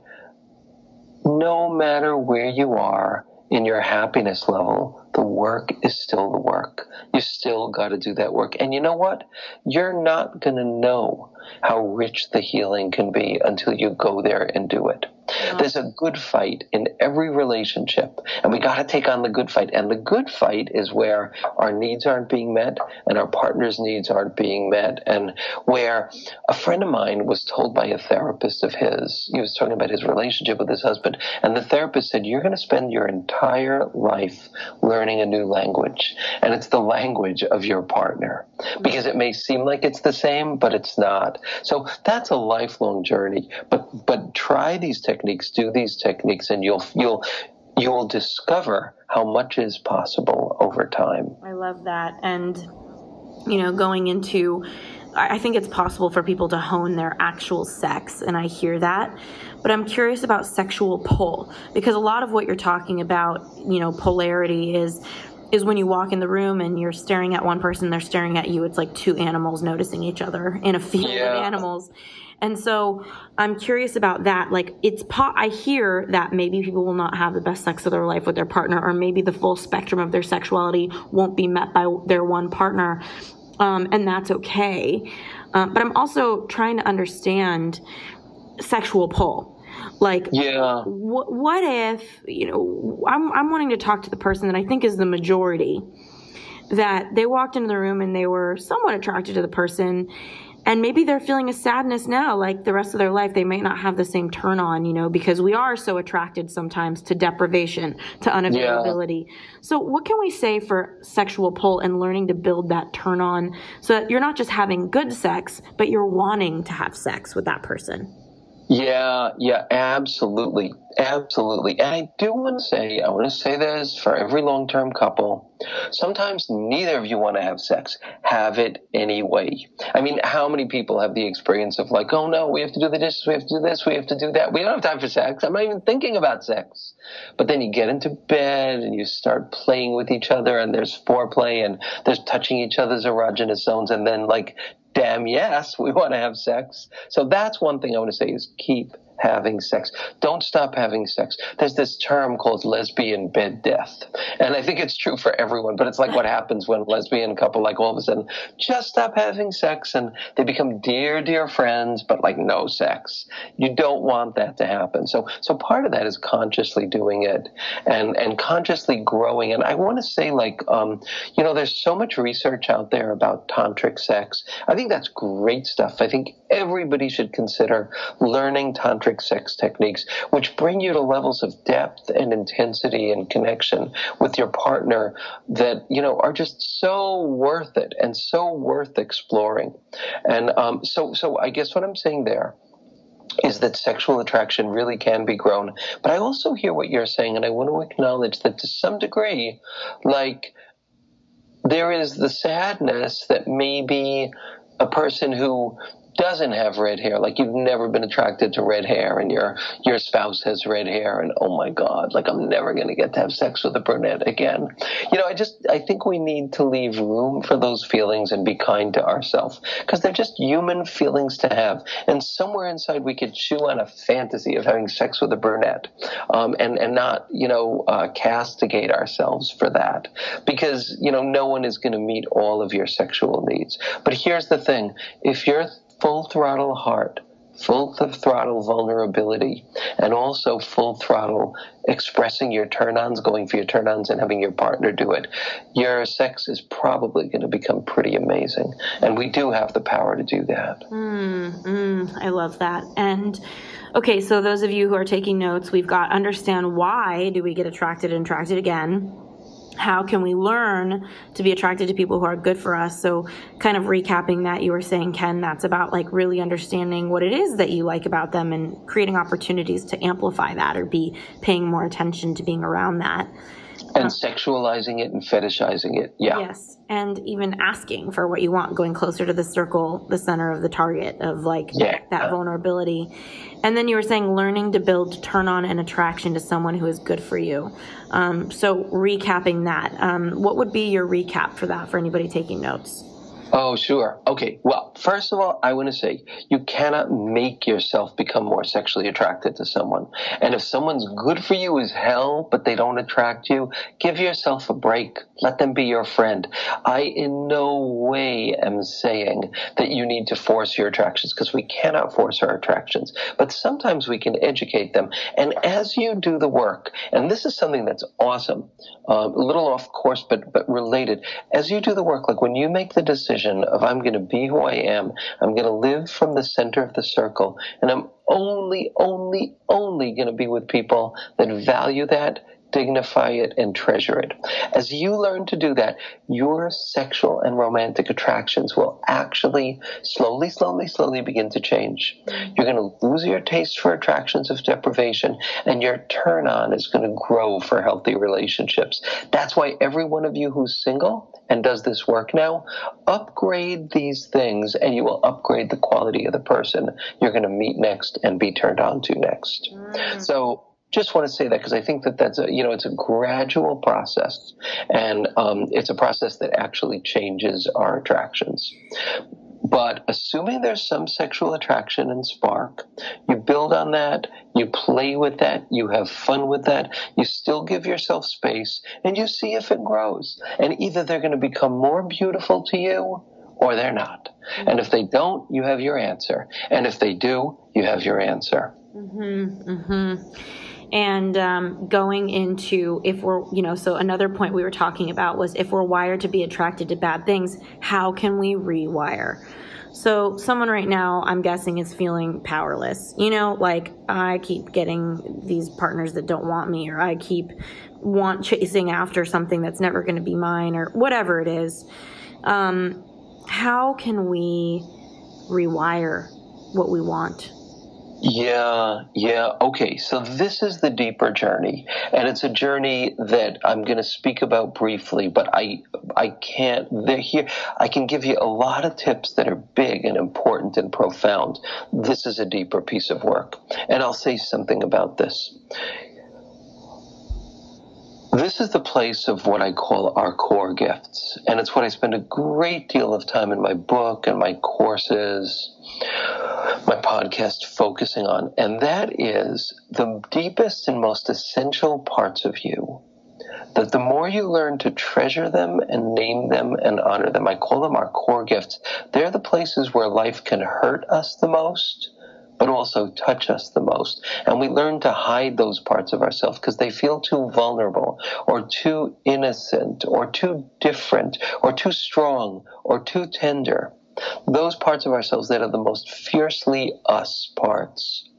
[SPEAKER 2] no matter where you are in your happiness level, the work is still the work. You still got to do that work. And you know what? You're not going to know how rich the healing can be until you go there and do it. Yeah. There's a good fight in every relationship, and we got to take on the good fight. And the good fight is where our needs aren't being met and our partner's needs aren't being met, and where a friend of mine was told by a therapist of his, he was talking about his relationship with his husband, and the therapist said, You're going to spend your entire life learning a new language, and it's the language of your partner. Because it may seem like it's the same, but it's not. So that's a lifelong journey. But but try these techniques, do these techniques, and you'll you'll you'll discover how much is possible over time.
[SPEAKER 1] I love that. And you know, going into I think it's possible for people to hone their actual sex, and I hear that. But I'm curious about sexual pull because a lot of what you're talking about, you know, polarity is is when you walk in the room and you're staring at one person, they're staring at you. It's like two animals noticing each other in a field yeah. of animals. And so I'm curious about that. Like it's po- I hear that maybe people will not have the best sex of their life with their partner, or maybe the full spectrum of their sexuality won't be met by their one partner, um, and that's okay. Um, but I'm also trying to understand sexual pull like,
[SPEAKER 2] yeah.
[SPEAKER 1] Wh- what if, you know, I'm, I'm wanting to talk to the person that I think is the majority that they walked into the room and they were somewhat attracted to the person and maybe they're feeling a sadness now like the rest of their life they might not have the same turn on you know because we are so attracted sometimes to deprivation to unavailability yeah. so what can we say for sexual pull and learning to build that turn on so that you're not just having good sex but you're wanting to have sex with that person
[SPEAKER 2] yeah, yeah, absolutely. Absolutely. And I do want to say, I want to say this for every long term couple. Sometimes neither of you want to have sex. Have it anyway. I mean, how many people have the experience of like, oh no, we have to do the dishes, we have to do this, we have to do that. We don't have time for sex. I'm not even thinking about sex. But then you get into bed and you start playing with each other and there's foreplay and there's touching each other's erogenous zones and then like damn yes, we want to have sex. So that's one thing I want to say is keep having sex. Don't stop having sex. There's this term called lesbian bed death. And I think it's true for everyone, but it's like what happens when a lesbian couple, like all of a sudden, just stop having sex and they become dear, dear friends, but like no sex. You don't want that to happen. So, so part of that is consciously doing it and, and consciously growing. And I want to say like, um, you know, there's so much research out there about tantric sex. I think that's great stuff. I think everybody should consider learning tantric tantric sex techniques, which bring you to levels of depth and intensity and connection with your partner that, you know, are just so worth it and so worth exploring. And um, so, so I guess what I'm saying there is that sexual attraction really can be grown. But I also hear what you're saying, and I want to acknowledge that to some degree, like, there is the sadness that maybe a person who doesn't have red hair, like you've never been attracted to red hair and your your spouse has red hair and oh my god, like I'm never going to get to have sex with a brunette again. You know, I just I think we need to leave room for those feelings and be kind to ourselves because they're just human feelings to have. And somewhere inside we could chew on a fantasy of having sex with a brunette um, and and not, you know, uh, castigate ourselves for that because, you know, no one is going to meet all of your sexual needs. But here's the thing, if you're full throttle heart, full throttle vulnerability, and also full throttle expressing your turn ons, going for your turn ons, and having your partner do it, your sex is probably going to become pretty amazing. And we do have the power to do that.
[SPEAKER 1] Mm, mm, I love that. And okay, so those of you who are taking notes, we've got understand why do we get attracted and attracted again how can we learn to be attracted to people who are good for us? So kind of recapping that you were saying ken that's about like really understanding what it is that you like about them and creating opportunities to amplify that or be paying more attention to being around that
[SPEAKER 2] and sexualizing it and fetishizing it yeah
[SPEAKER 1] yes and even asking for what you want going closer to the circle the center of the target of like yeah. that vulnerability and then you were saying learning to build turn on and attraction to someone who is good for you. Um, so recapping that, um, what would be your recap for that for anybody taking notes?
[SPEAKER 2] Oh, sure. Okay. Well, first of all, I want to say you cannot make yourself become more sexually attracted to someone. And if someone's good for you as hell, but they don't attract you, give yourself a break. Let them be your friend. I in no way am saying that you need to force your attractions because we cannot force our attractions, but sometimes we can educate them. And as you do the work, and this is something that's awesome, uh, a little off course, but, but related, as you do the work, like when you make the decision, vision of I'm going to be who I am. I'm going to live from the center of the circle. And I'm only, only, only going to be with people that value that dignify it, and treasure it. As you learn to do that, your sexual and romantic attractions will actually slowly, slowly, slowly begin to change. You're going to lose your taste for attractions of deprivation, and your turn on is going to grow for healthy relationships. That's why every one of you who's single and does this work now, upgrade these things, and you will upgrade the quality of the person you're going to meet next and be turned on to next. Mm. So, just want to say that because I think that that's a you know it's a gradual process, and um, it's a process that actually changes our attractions. But assuming there's some sexual attraction and spark, you build on that, you play with that, you have fun with that, you still give yourself space, and you see if it grows. And either they're going to become more beautiful to you or they're not. And if they don't, you have your answer. And if they do, you have your answer.
[SPEAKER 1] Mm-hmm, mm-hmm and um, going into if we're you know so another point we were talking about was if we're wired to be attracted to bad things how can we rewire? So someone right now i'm guessing is feeling powerless. You know like i keep getting these partners that don't want me or i keep want chasing after something that's never going to be mine or whatever it is. Um, how can we rewire what we want
[SPEAKER 2] yeah, yeah. Okay, so this is the deeper journey, and it's a journey that I'm going to speak about briefly, but I I can't. Here, I can give you a lot of tips that are big and important and profound. This is a deeper piece of work, and I'll say something about this. This is the place of what I call our core gifts. And it's what I spend a great deal of time in my book and my courses, my podcast focusing on. And that is the deepest and most essential parts of you. That the more you learn to treasure them and name them and honor them, I call them our core gifts. They're the places where life can hurt us the most but also touch us the most. And we learn to hide those parts of ourselves because they feel too vulnerable or too innocent or too different or too strong or too tender. Those parts of ourselves that are the most fiercely us parts.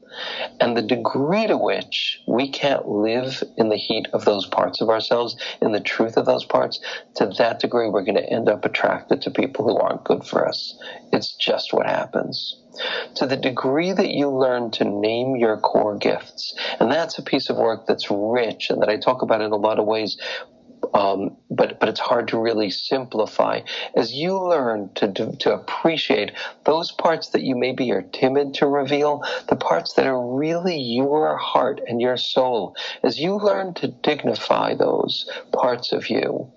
[SPEAKER 2] And the degree to which we can't live in the heat of those parts of ourselves, in the truth of those parts, to that degree, we're going to end up attracted to people who aren't good for us. It's just what happens. To the degree that you learn to name your core gifts, and that's a piece of work that's rich and that I talk about in a lot of ways um, but but it's hard to really simplify as you learn to, to, to appreciate those parts that you maybe are timid to reveal, the parts that are really your heart and your soul. As you learn to dignify those parts of you,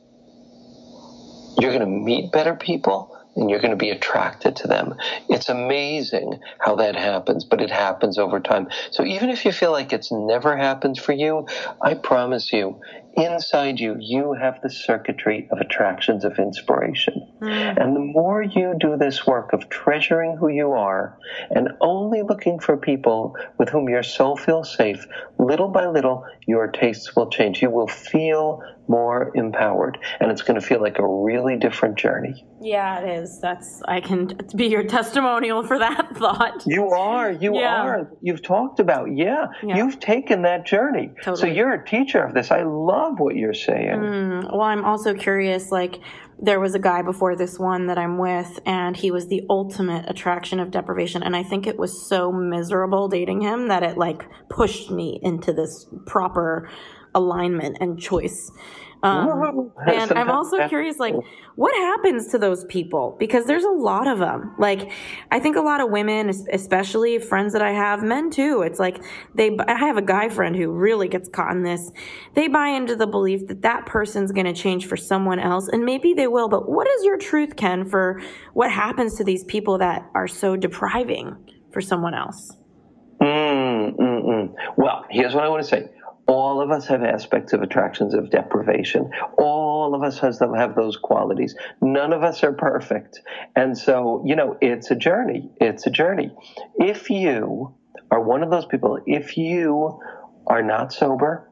[SPEAKER 2] you're going to meet better people and you're going to be attracted to them. It's amazing how that happens, but it happens over time. So even if you feel like it's never happened for you, I promise you, inside you, you have the circuitry of attractions of inspiration. Mm. And the more you do this work of treasuring who you are and only looking for people with whom your soul feels safe, little by little, your tastes will change. You will feel more empowered and it's going to feel like a really different journey.
[SPEAKER 1] Yeah, it is. That's, I can be your testimonial for that thought.
[SPEAKER 2] You are. You yeah. are. You've talked about, yeah, yeah, you've taken that journey. Totally. So you're a teacher of this. I love what you're saying.
[SPEAKER 1] Mm, well, I'm also curious, like, there was a guy before this one that I'm with, and he was the ultimate attraction of deprivation. And I think it was so miserable dating him that it like pushed me into this proper alignment and choice. Um, and I'm also curious, like, what happens to those people? Because there's a lot of them. Like, I think a lot of women, especially friends that I have, men too. It's like they. I have a guy friend who really gets caught in this. They buy into the belief that that person's going to change for someone else, and maybe they will. But what is your truth, Ken, for what happens to these people that are so depriving for someone else?
[SPEAKER 2] Mm, mm, mm. Well, here's what I want to say all of us have aspects of attractions of deprivation. All of us has them have those qualities. None of us are perfect. And so, you know, it's a journey. It's a journey. If you are one of those people, if you are not sober,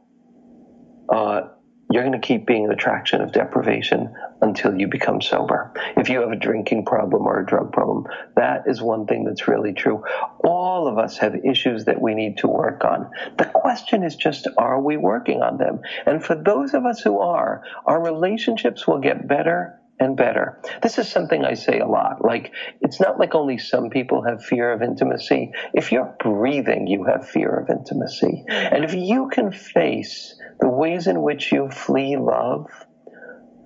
[SPEAKER 2] uh, you're going to keep being an attraction of deprivation until you become sober. If you have a drinking problem or a drug problem, that is one thing that's really true. All of us have issues that we need to work on. The question is just, are we working on them? And for those of us who are, our relationships will get better and better. This is something I say a lot. Like, it's not like only some people have fear of intimacy. If you're breathing, you have fear of intimacy. And if you can face the ways in which you flee love,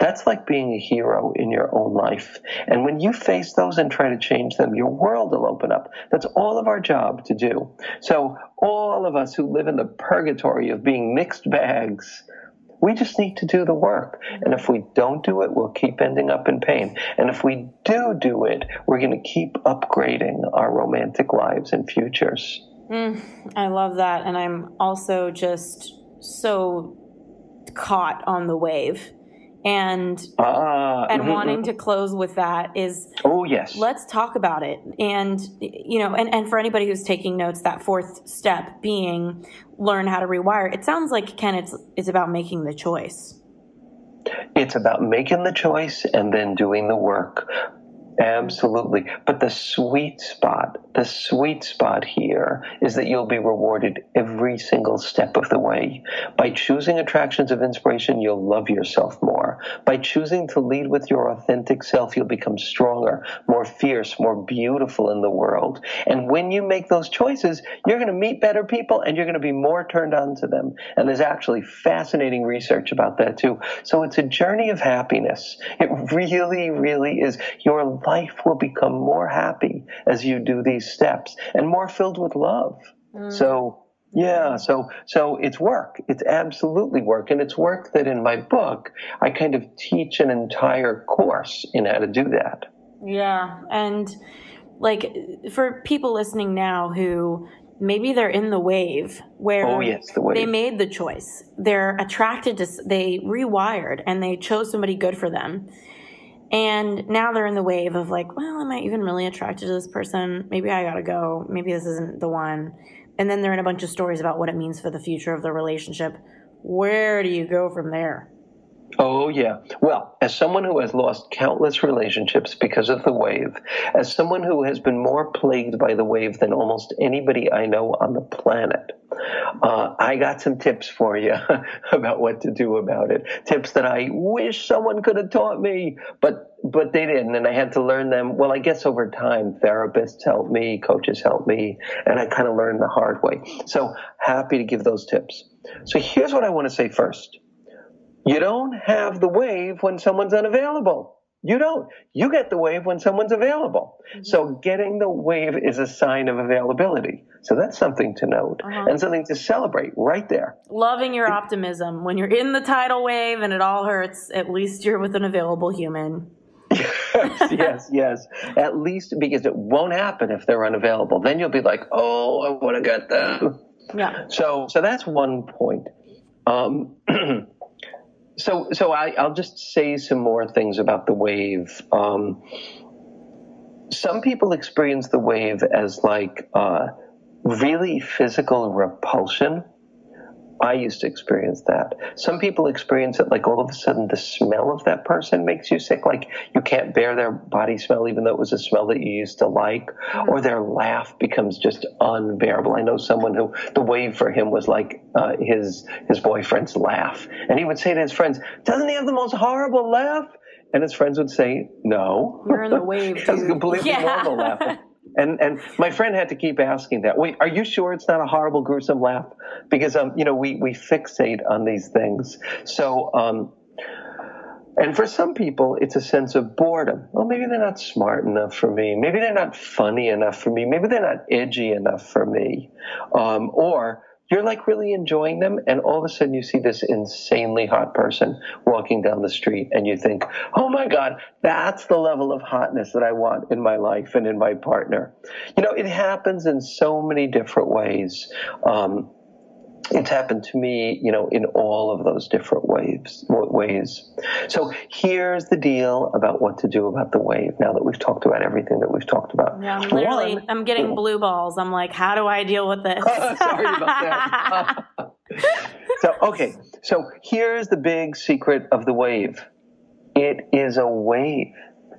[SPEAKER 2] that's like being a hero in your own life. And when you face those and try to change them, your world will open up. That's all of our job to do. So, all of us who live in the purgatory of being mixed bags, we just need to do the work. And if we don't do it, we'll keep ending up in pain. And if we do do it, we're going to keep upgrading our romantic lives and futures.
[SPEAKER 1] Mm, I love that. And I'm also just so caught on the wave. And uh, and mm-hmm. wanting to close with that is
[SPEAKER 2] oh yes.
[SPEAKER 1] let's talk about it. And you know and, and for anybody who's taking notes that fourth step being learn how to rewire it sounds like ken it's it's about making the choice.
[SPEAKER 2] It's about making the choice and then doing the work Absolutely. But the sweet spot, the sweet spot here is that you'll be rewarded every single step of the way. By choosing attractions of inspiration, you'll love yourself more. By choosing to lead with your authentic self, you'll become stronger, more fierce, more beautiful in the world. And when you make those choices, you're going to meet better people and you're going to be more turned on to them. And there's actually fascinating research about that too. So it's a journey of happiness. It really, really is. Your life will become more happy as you do these steps and more filled with love. Mm. So Yeah, so so it's work. It's absolutely work, and it's work that in my book I kind of teach an entire course in how to do that.
[SPEAKER 1] Yeah, and like for people listening now who maybe they're in the wave where
[SPEAKER 2] oh, yes, the wave.
[SPEAKER 1] they made the choice. They're attracted to they rewired and they chose somebody good for them. And now they're in the wave of like, well, am I even really attracted to this person? Maybe I got to go. Maybe this isn't the one and then they're in a bunch of stories about what it means for the future of the relationship. Where do you go from there?
[SPEAKER 2] Oh, yeah. Well, as someone who has lost countless relationships because of the wave, as someone who has been more plagued by the wave than almost anybody I know on the planet, uh, I got some tips for you about what to do about it. Tips that I wish someone could have taught me, but but they didn't, and I had to learn them. Well, I guess over time, therapists helped me, coaches helped me, and I kind of learned the hard way. So happy to give those tips. So here's what I want to say first. You don't have the wave when someone's unavailable. You don't. You get the wave when someone's available. Mm-hmm. So getting the wave is a sign of availability. So that's something to note uh-huh. and something to celebrate right there.
[SPEAKER 1] Loving your optimism. When you're in the tidal wave and it all hurts, at least you're with an available human.
[SPEAKER 2] yes, yes, yes. At least because it won't happen if they're unavailable. Then you'll be like, oh, I want to get them.
[SPEAKER 1] Yeah.
[SPEAKER 2] So, so that's one point. Um, so so I, will just say some more things about the wave. Um, some people experience the wave as like uh, really physical repulsion. I used to experience that. Some people experience it like all of a sudden the smell of that person makes you sick. Like you can't bear their body smell, even though it was a smell that you used to like, mm-hmm. or their laugh becomes just unbearable. I know someone who the wave for him was like uh, his his boyfriend's laugh, and he would say to his friends, "Doesn't he have the most horrible laugh?" And his friends would say, "No."
[SPEAKER 1] You're in the wave.
[SPEAKER 2] It's completely yeah. normal laugh. And and my friend had to keep asking that. Wait, are you sure it's not a horrible, gruesome laugh? Because um, you know, we we fixate on these things. So um, and for some people, it's a sense of boredom. Well, maybe they're not smart enough for me. Maybe they're not funny enough for me. Maybe they're not edgy enough for me. Um, or you're like really enjoying them and all of a sudden you see this insanely hot person walking down the street and you think oh my god that's the level of hotness that i want in my life and in my partner. You know it happens in so many different ways. Um, it's happened to me, you know, in all of those different waves, ways. So here's the deal about what to do about the wave. Now that we've talked about everything that we've talked about,
[SPEAKER 1] yeah, I'm literally, One, I'm getting blue balls. I'm like, how do I deal with this?
[SPEAKER 2] Oh, sorry about that. so okay, so here's the big secret of the wave. It is a wave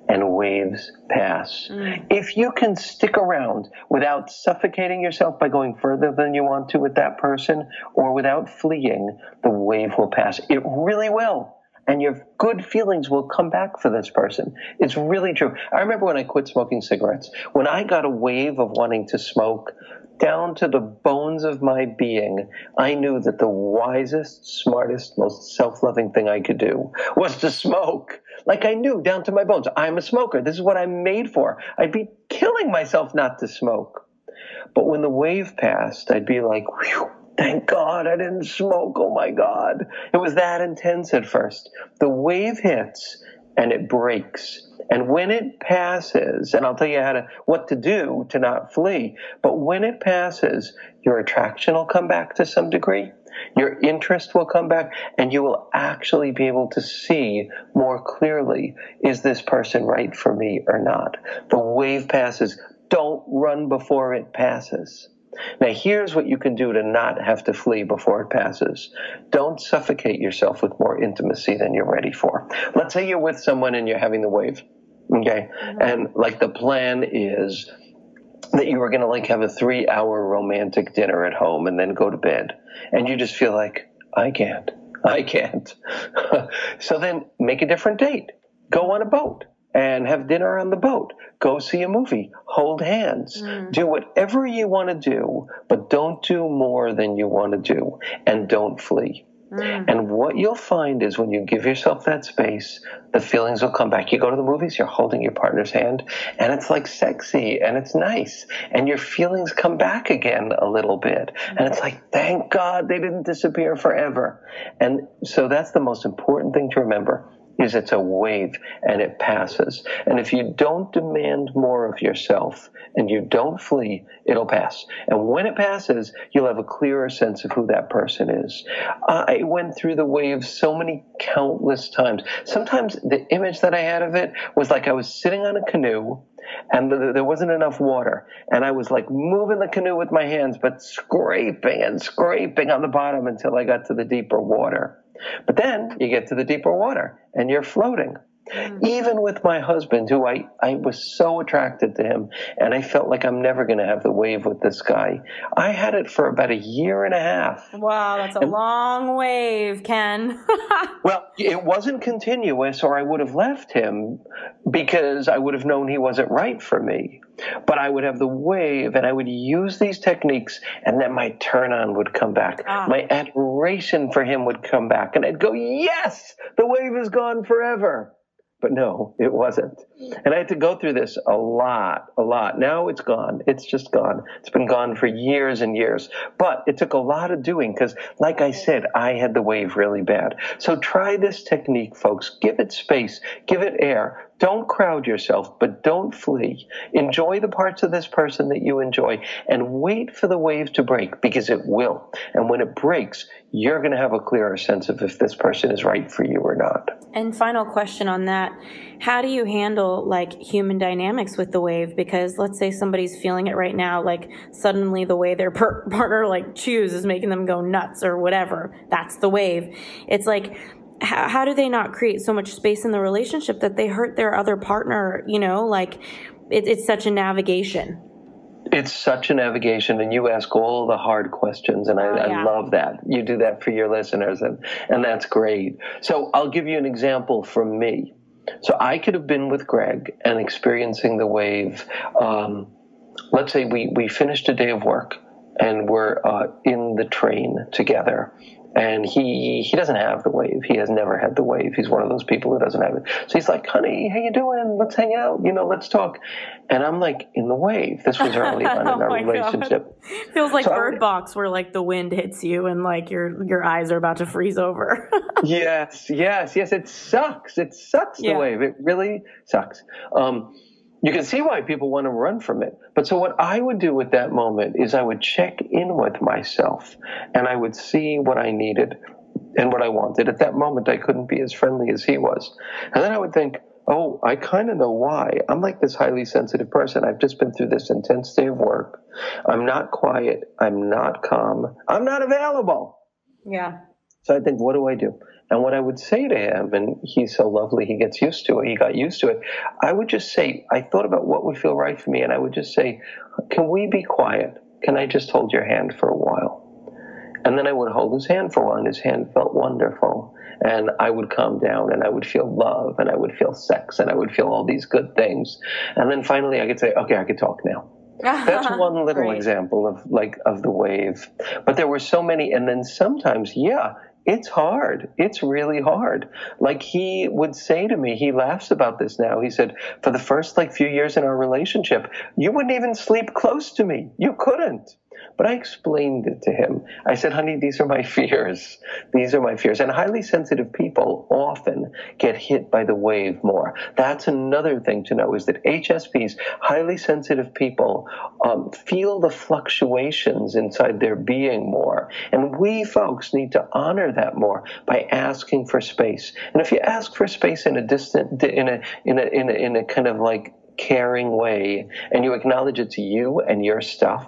[SPEAKER 2] and waves pass. Mm. If you can stick around without suffocating yourself by going further than you want to with that person or without fleeing, the wave will pass. It really will. And your good feelings will come back for this person. It's really true. I remember when I quit smoking cigarettes, when I got a wave of wanting to smoke, down to the bones of my being, I knew that the wisest, smartest, most self loving thing I could do was to smoke. Like I knew down to my bones, I'm a smoker. This is what I'm made for. I'd be killing myself not to smoke. But when the wave passed, I'd be like, whew, thank God I didn't smoke. Oh my God. It was that intense at first. The wave hits and it breaks. And when it passes, and I'll tell you how to what to do to not flee, but when it passes, your attraction will come back to some degree. Your interest will come back and you will actually be able to see more clearly is this person right for me or not? The wave passes. Don't run before it passes. Now, here's what you can do to not have to flee before it passes. Don't suffocate yourself with more intimacy than you're ready for. Let's say you're with someone and you're having the wave. Okay. Mm-hmm. And like the plan is that you were going to like have a three hour romantic dinner at home and then go to bed. And you just feel like, I can't. I can't. so then make a different date. Go on a boat and have dinner on the boat. Go see a movie. Hold hands. Mm. Do whatever you want to do, but don't do more than you want to do. And don't flee. Mm. And what you'll find is when you give yourself that space, the feelings will come back. You go to the movies, you're holding your partner's hand, and it's like sexy and it's nice. And your feelings come back again a little bit. And it's like, thank God they didn't disappear forever. And so that's the most important thing to remember is it's a wave and it passes. And if you don't demand more of yourself and you don't flee, it'll pass. And when it passes, you'll have a clearer sense of who that person is. Uh, I went through the wave so many countless times. Sometimes the image that I had of it was like I was sitting on a canoe and there wasn't enough water. And I was like moving the canoe with my hands, but scraping and scraping on the bottom until I got to the deeper water. But then you get to the deeper water and you're floating. Mm. Even with my husband, who I, I was so attracted to him, and I felt like I'm never going to have the wave with this guy. I had it for about a year and a half.
[SPEAKER 1] Wow, that's a and, long wave, Ken.
[SPEAKER 2] well, it wasn't continuous, or I would have left him because I would have known he wasn't right for me. But I would have the wave, and I would use these techniques, and then my turn on would come back. Ah. My admiration for him would come back, and I'd go, Yes, the wave is gone forever. But no, it wasn't. And I had to go through this a lot, a lot. Now it's gone. It's just gone. It's been gone for years and years. But it took a lot of doing because, like I said, I had the wave really bad. So try this technique, folks. Give it space, give it air. Don't crowd yourself, but don't flee. Enjoy the parts of this person that you enjoy and wait for the wave to break because it will. And when it breaks, you're going to have a clearer sense of if this person is right for you or not.
[SPEAKER 1] And final question on that. How do you handle like human dynamics with the wave? Because let's say somebody's feeling it right now, like suddenly the way their per- partner like chews is making them go nuts or whatever. That's the wave. It's like, how, how do they not create so much space in the relationship that they hurt their other partner? You know, like it, it's such a navigation.
[SPEAKER 2] It's such a navigation, and you ask all the hard questions, and I, oh, yeah. I, love that. You do that for your listeners, and, and that's great. So I'll give you an example from me. So I could have been with Greg and experiencing the wave. Um, let's say we, we finished a day of work and we're uh, in the train together and he he doesn't have the wave. He has never had the wave. He's one of those people who doesn't have it. So he's like, "Honey, how you doing? Let's hang out. You know, let's talk." And I'm like, "In the wave." This was early on oh in our relationship.
[SPEAKER 1] God. Feels like so Bird Box, where like the wind hits you and like your your eyes are about to freeze over.
[SPEAKER 2] yes, yes, yes. It sucks. It sucks the yeah. wave. It really sucks. Um, you can see why people want to run from it. But so what I would do with that moment is I would check in with myself and I would see what I needed and what I wanted. At that moment, I couldn't be as friendly as he was. And then I would think, oh, I kind of know why. I'm like this highly sensitive person. I've just been through this intense day of work. I'm not quiet. I'm not calm. I'm not available.
[SPEAKER 1] Yeah.
[SPEAKER 2] So I think, what do I do? And what I would say to him, and he's so lovely, he gets used to it, he got used to it. I would just say, I thought about what would feel right for me, and I would just say, Can we be quiet? Can I just hold your hand for a while? And then I would hold his hand for a while, and his hand felt wonderful. And I would calm down, and I would feel love, and I would feel sex, and I would feel all these good things. And then finally, I could say, Okay, I could talk now. That's one little example of like of the wave. But there were so many, and then sometimes, yeah, it's hard. It's really hard. Like he would say to me, he laughs about this now. He said, for the first like few years in our relationship, you wouldn't even sleep close to me. You couldn't. But I explained it to him. I said, honey, these are my fears. These are my fears. And highly sensitive people often get hit by the wave more. That's another thing to know is that HSPs, highly sensitive people, um, feel the fluctuations inside their being more. And we folks need to honor that more by asking for space. And if you ask for space in a distant, in a, in a, in a, in a kind of like caring way, and you acknowledge it's you and your stuff,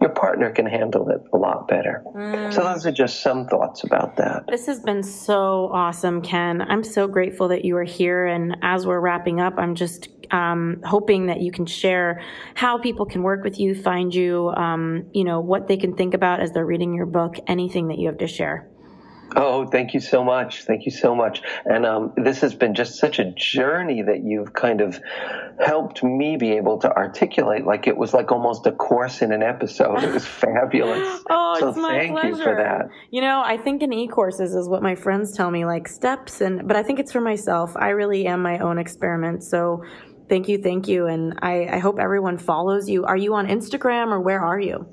[SPEAKER 2] your partner can handle it a lot better. Mm. So those are just some thoughts about that.
[SPEAKER 1] This has been so awesome, Ken. I'm so grateful that you are here. And as we're wrapping up, I'm just um, hoping that you can share how people can work with you, find you, um, you know, what they can think about as they're reading your book, anything that you have to share.
[SPEAKER 2] Oh, thank you so much. Thank you so much. And um, this has been just such a journey that you've kind of helped me be able to articulate. Like it was like almost a course in an episode. It was fabulous.
[SPEAKER 1] oh,
[SPEAKER 2] so
[SPEAKER 1] it's my
[SPEAKER 2] thank
[SPEAKER 1] pleasure.
[SPEAKER 2] you for that.
[SPEAKER 1] You know, I think in e-courses is what my friends tell me, like steps, and but I think it's for myself. I really am my own experiment. So thank you, thank you, and I, I hope everyone follows you. Are you on Instagram or where are you?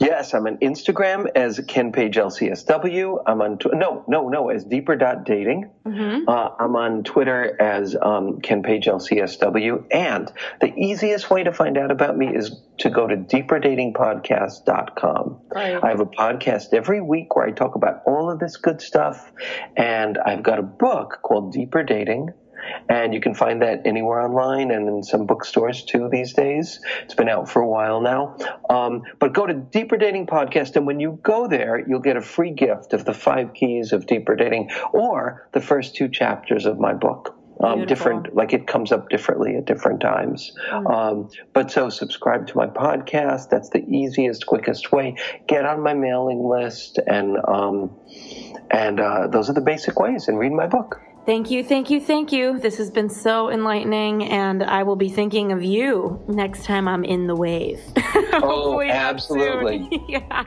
[SPEAKER 2] Yes, I'm on Instagram as Ken Page LCSW. I'm on tw- no, no, no as Deeper Dot Dating.
[SPEAKER 1] Mm-hmm.
[SPEAKER 2] Uh, I'm on Twitter as um, Ken Page LCSW. And the easiest way to find out about me is to go to deeperdatingpodcast.com.
[SPEAKER 1] Right.
[SPEAKER 2] I have a podcast every week where I talk about all of this good stuff, and I've got a book called Deeper Dating. And you can find that anywhere online and in some bookstores too these days. It's been out for a while now. Um, but go to Deeper Dating Podcast, and when you go there, you'll get a free gift of the five keys of deeper dating or the first two chapters of my book. Um, different, like it comes up differently at different times. Um, but so subscribe to my podcast. That's the easiest, quickest way. Get on my mailing list, and um, and uh, those are the basic ways. And read my book.
[SPEAKER 1] Thank you, thank you, thank you. This has been so enlightening, and I will be thinking of you next time I'm in the wave. Oh, not
[SPEAKER 2] absolutely.
[SPEAKER 1] yeah.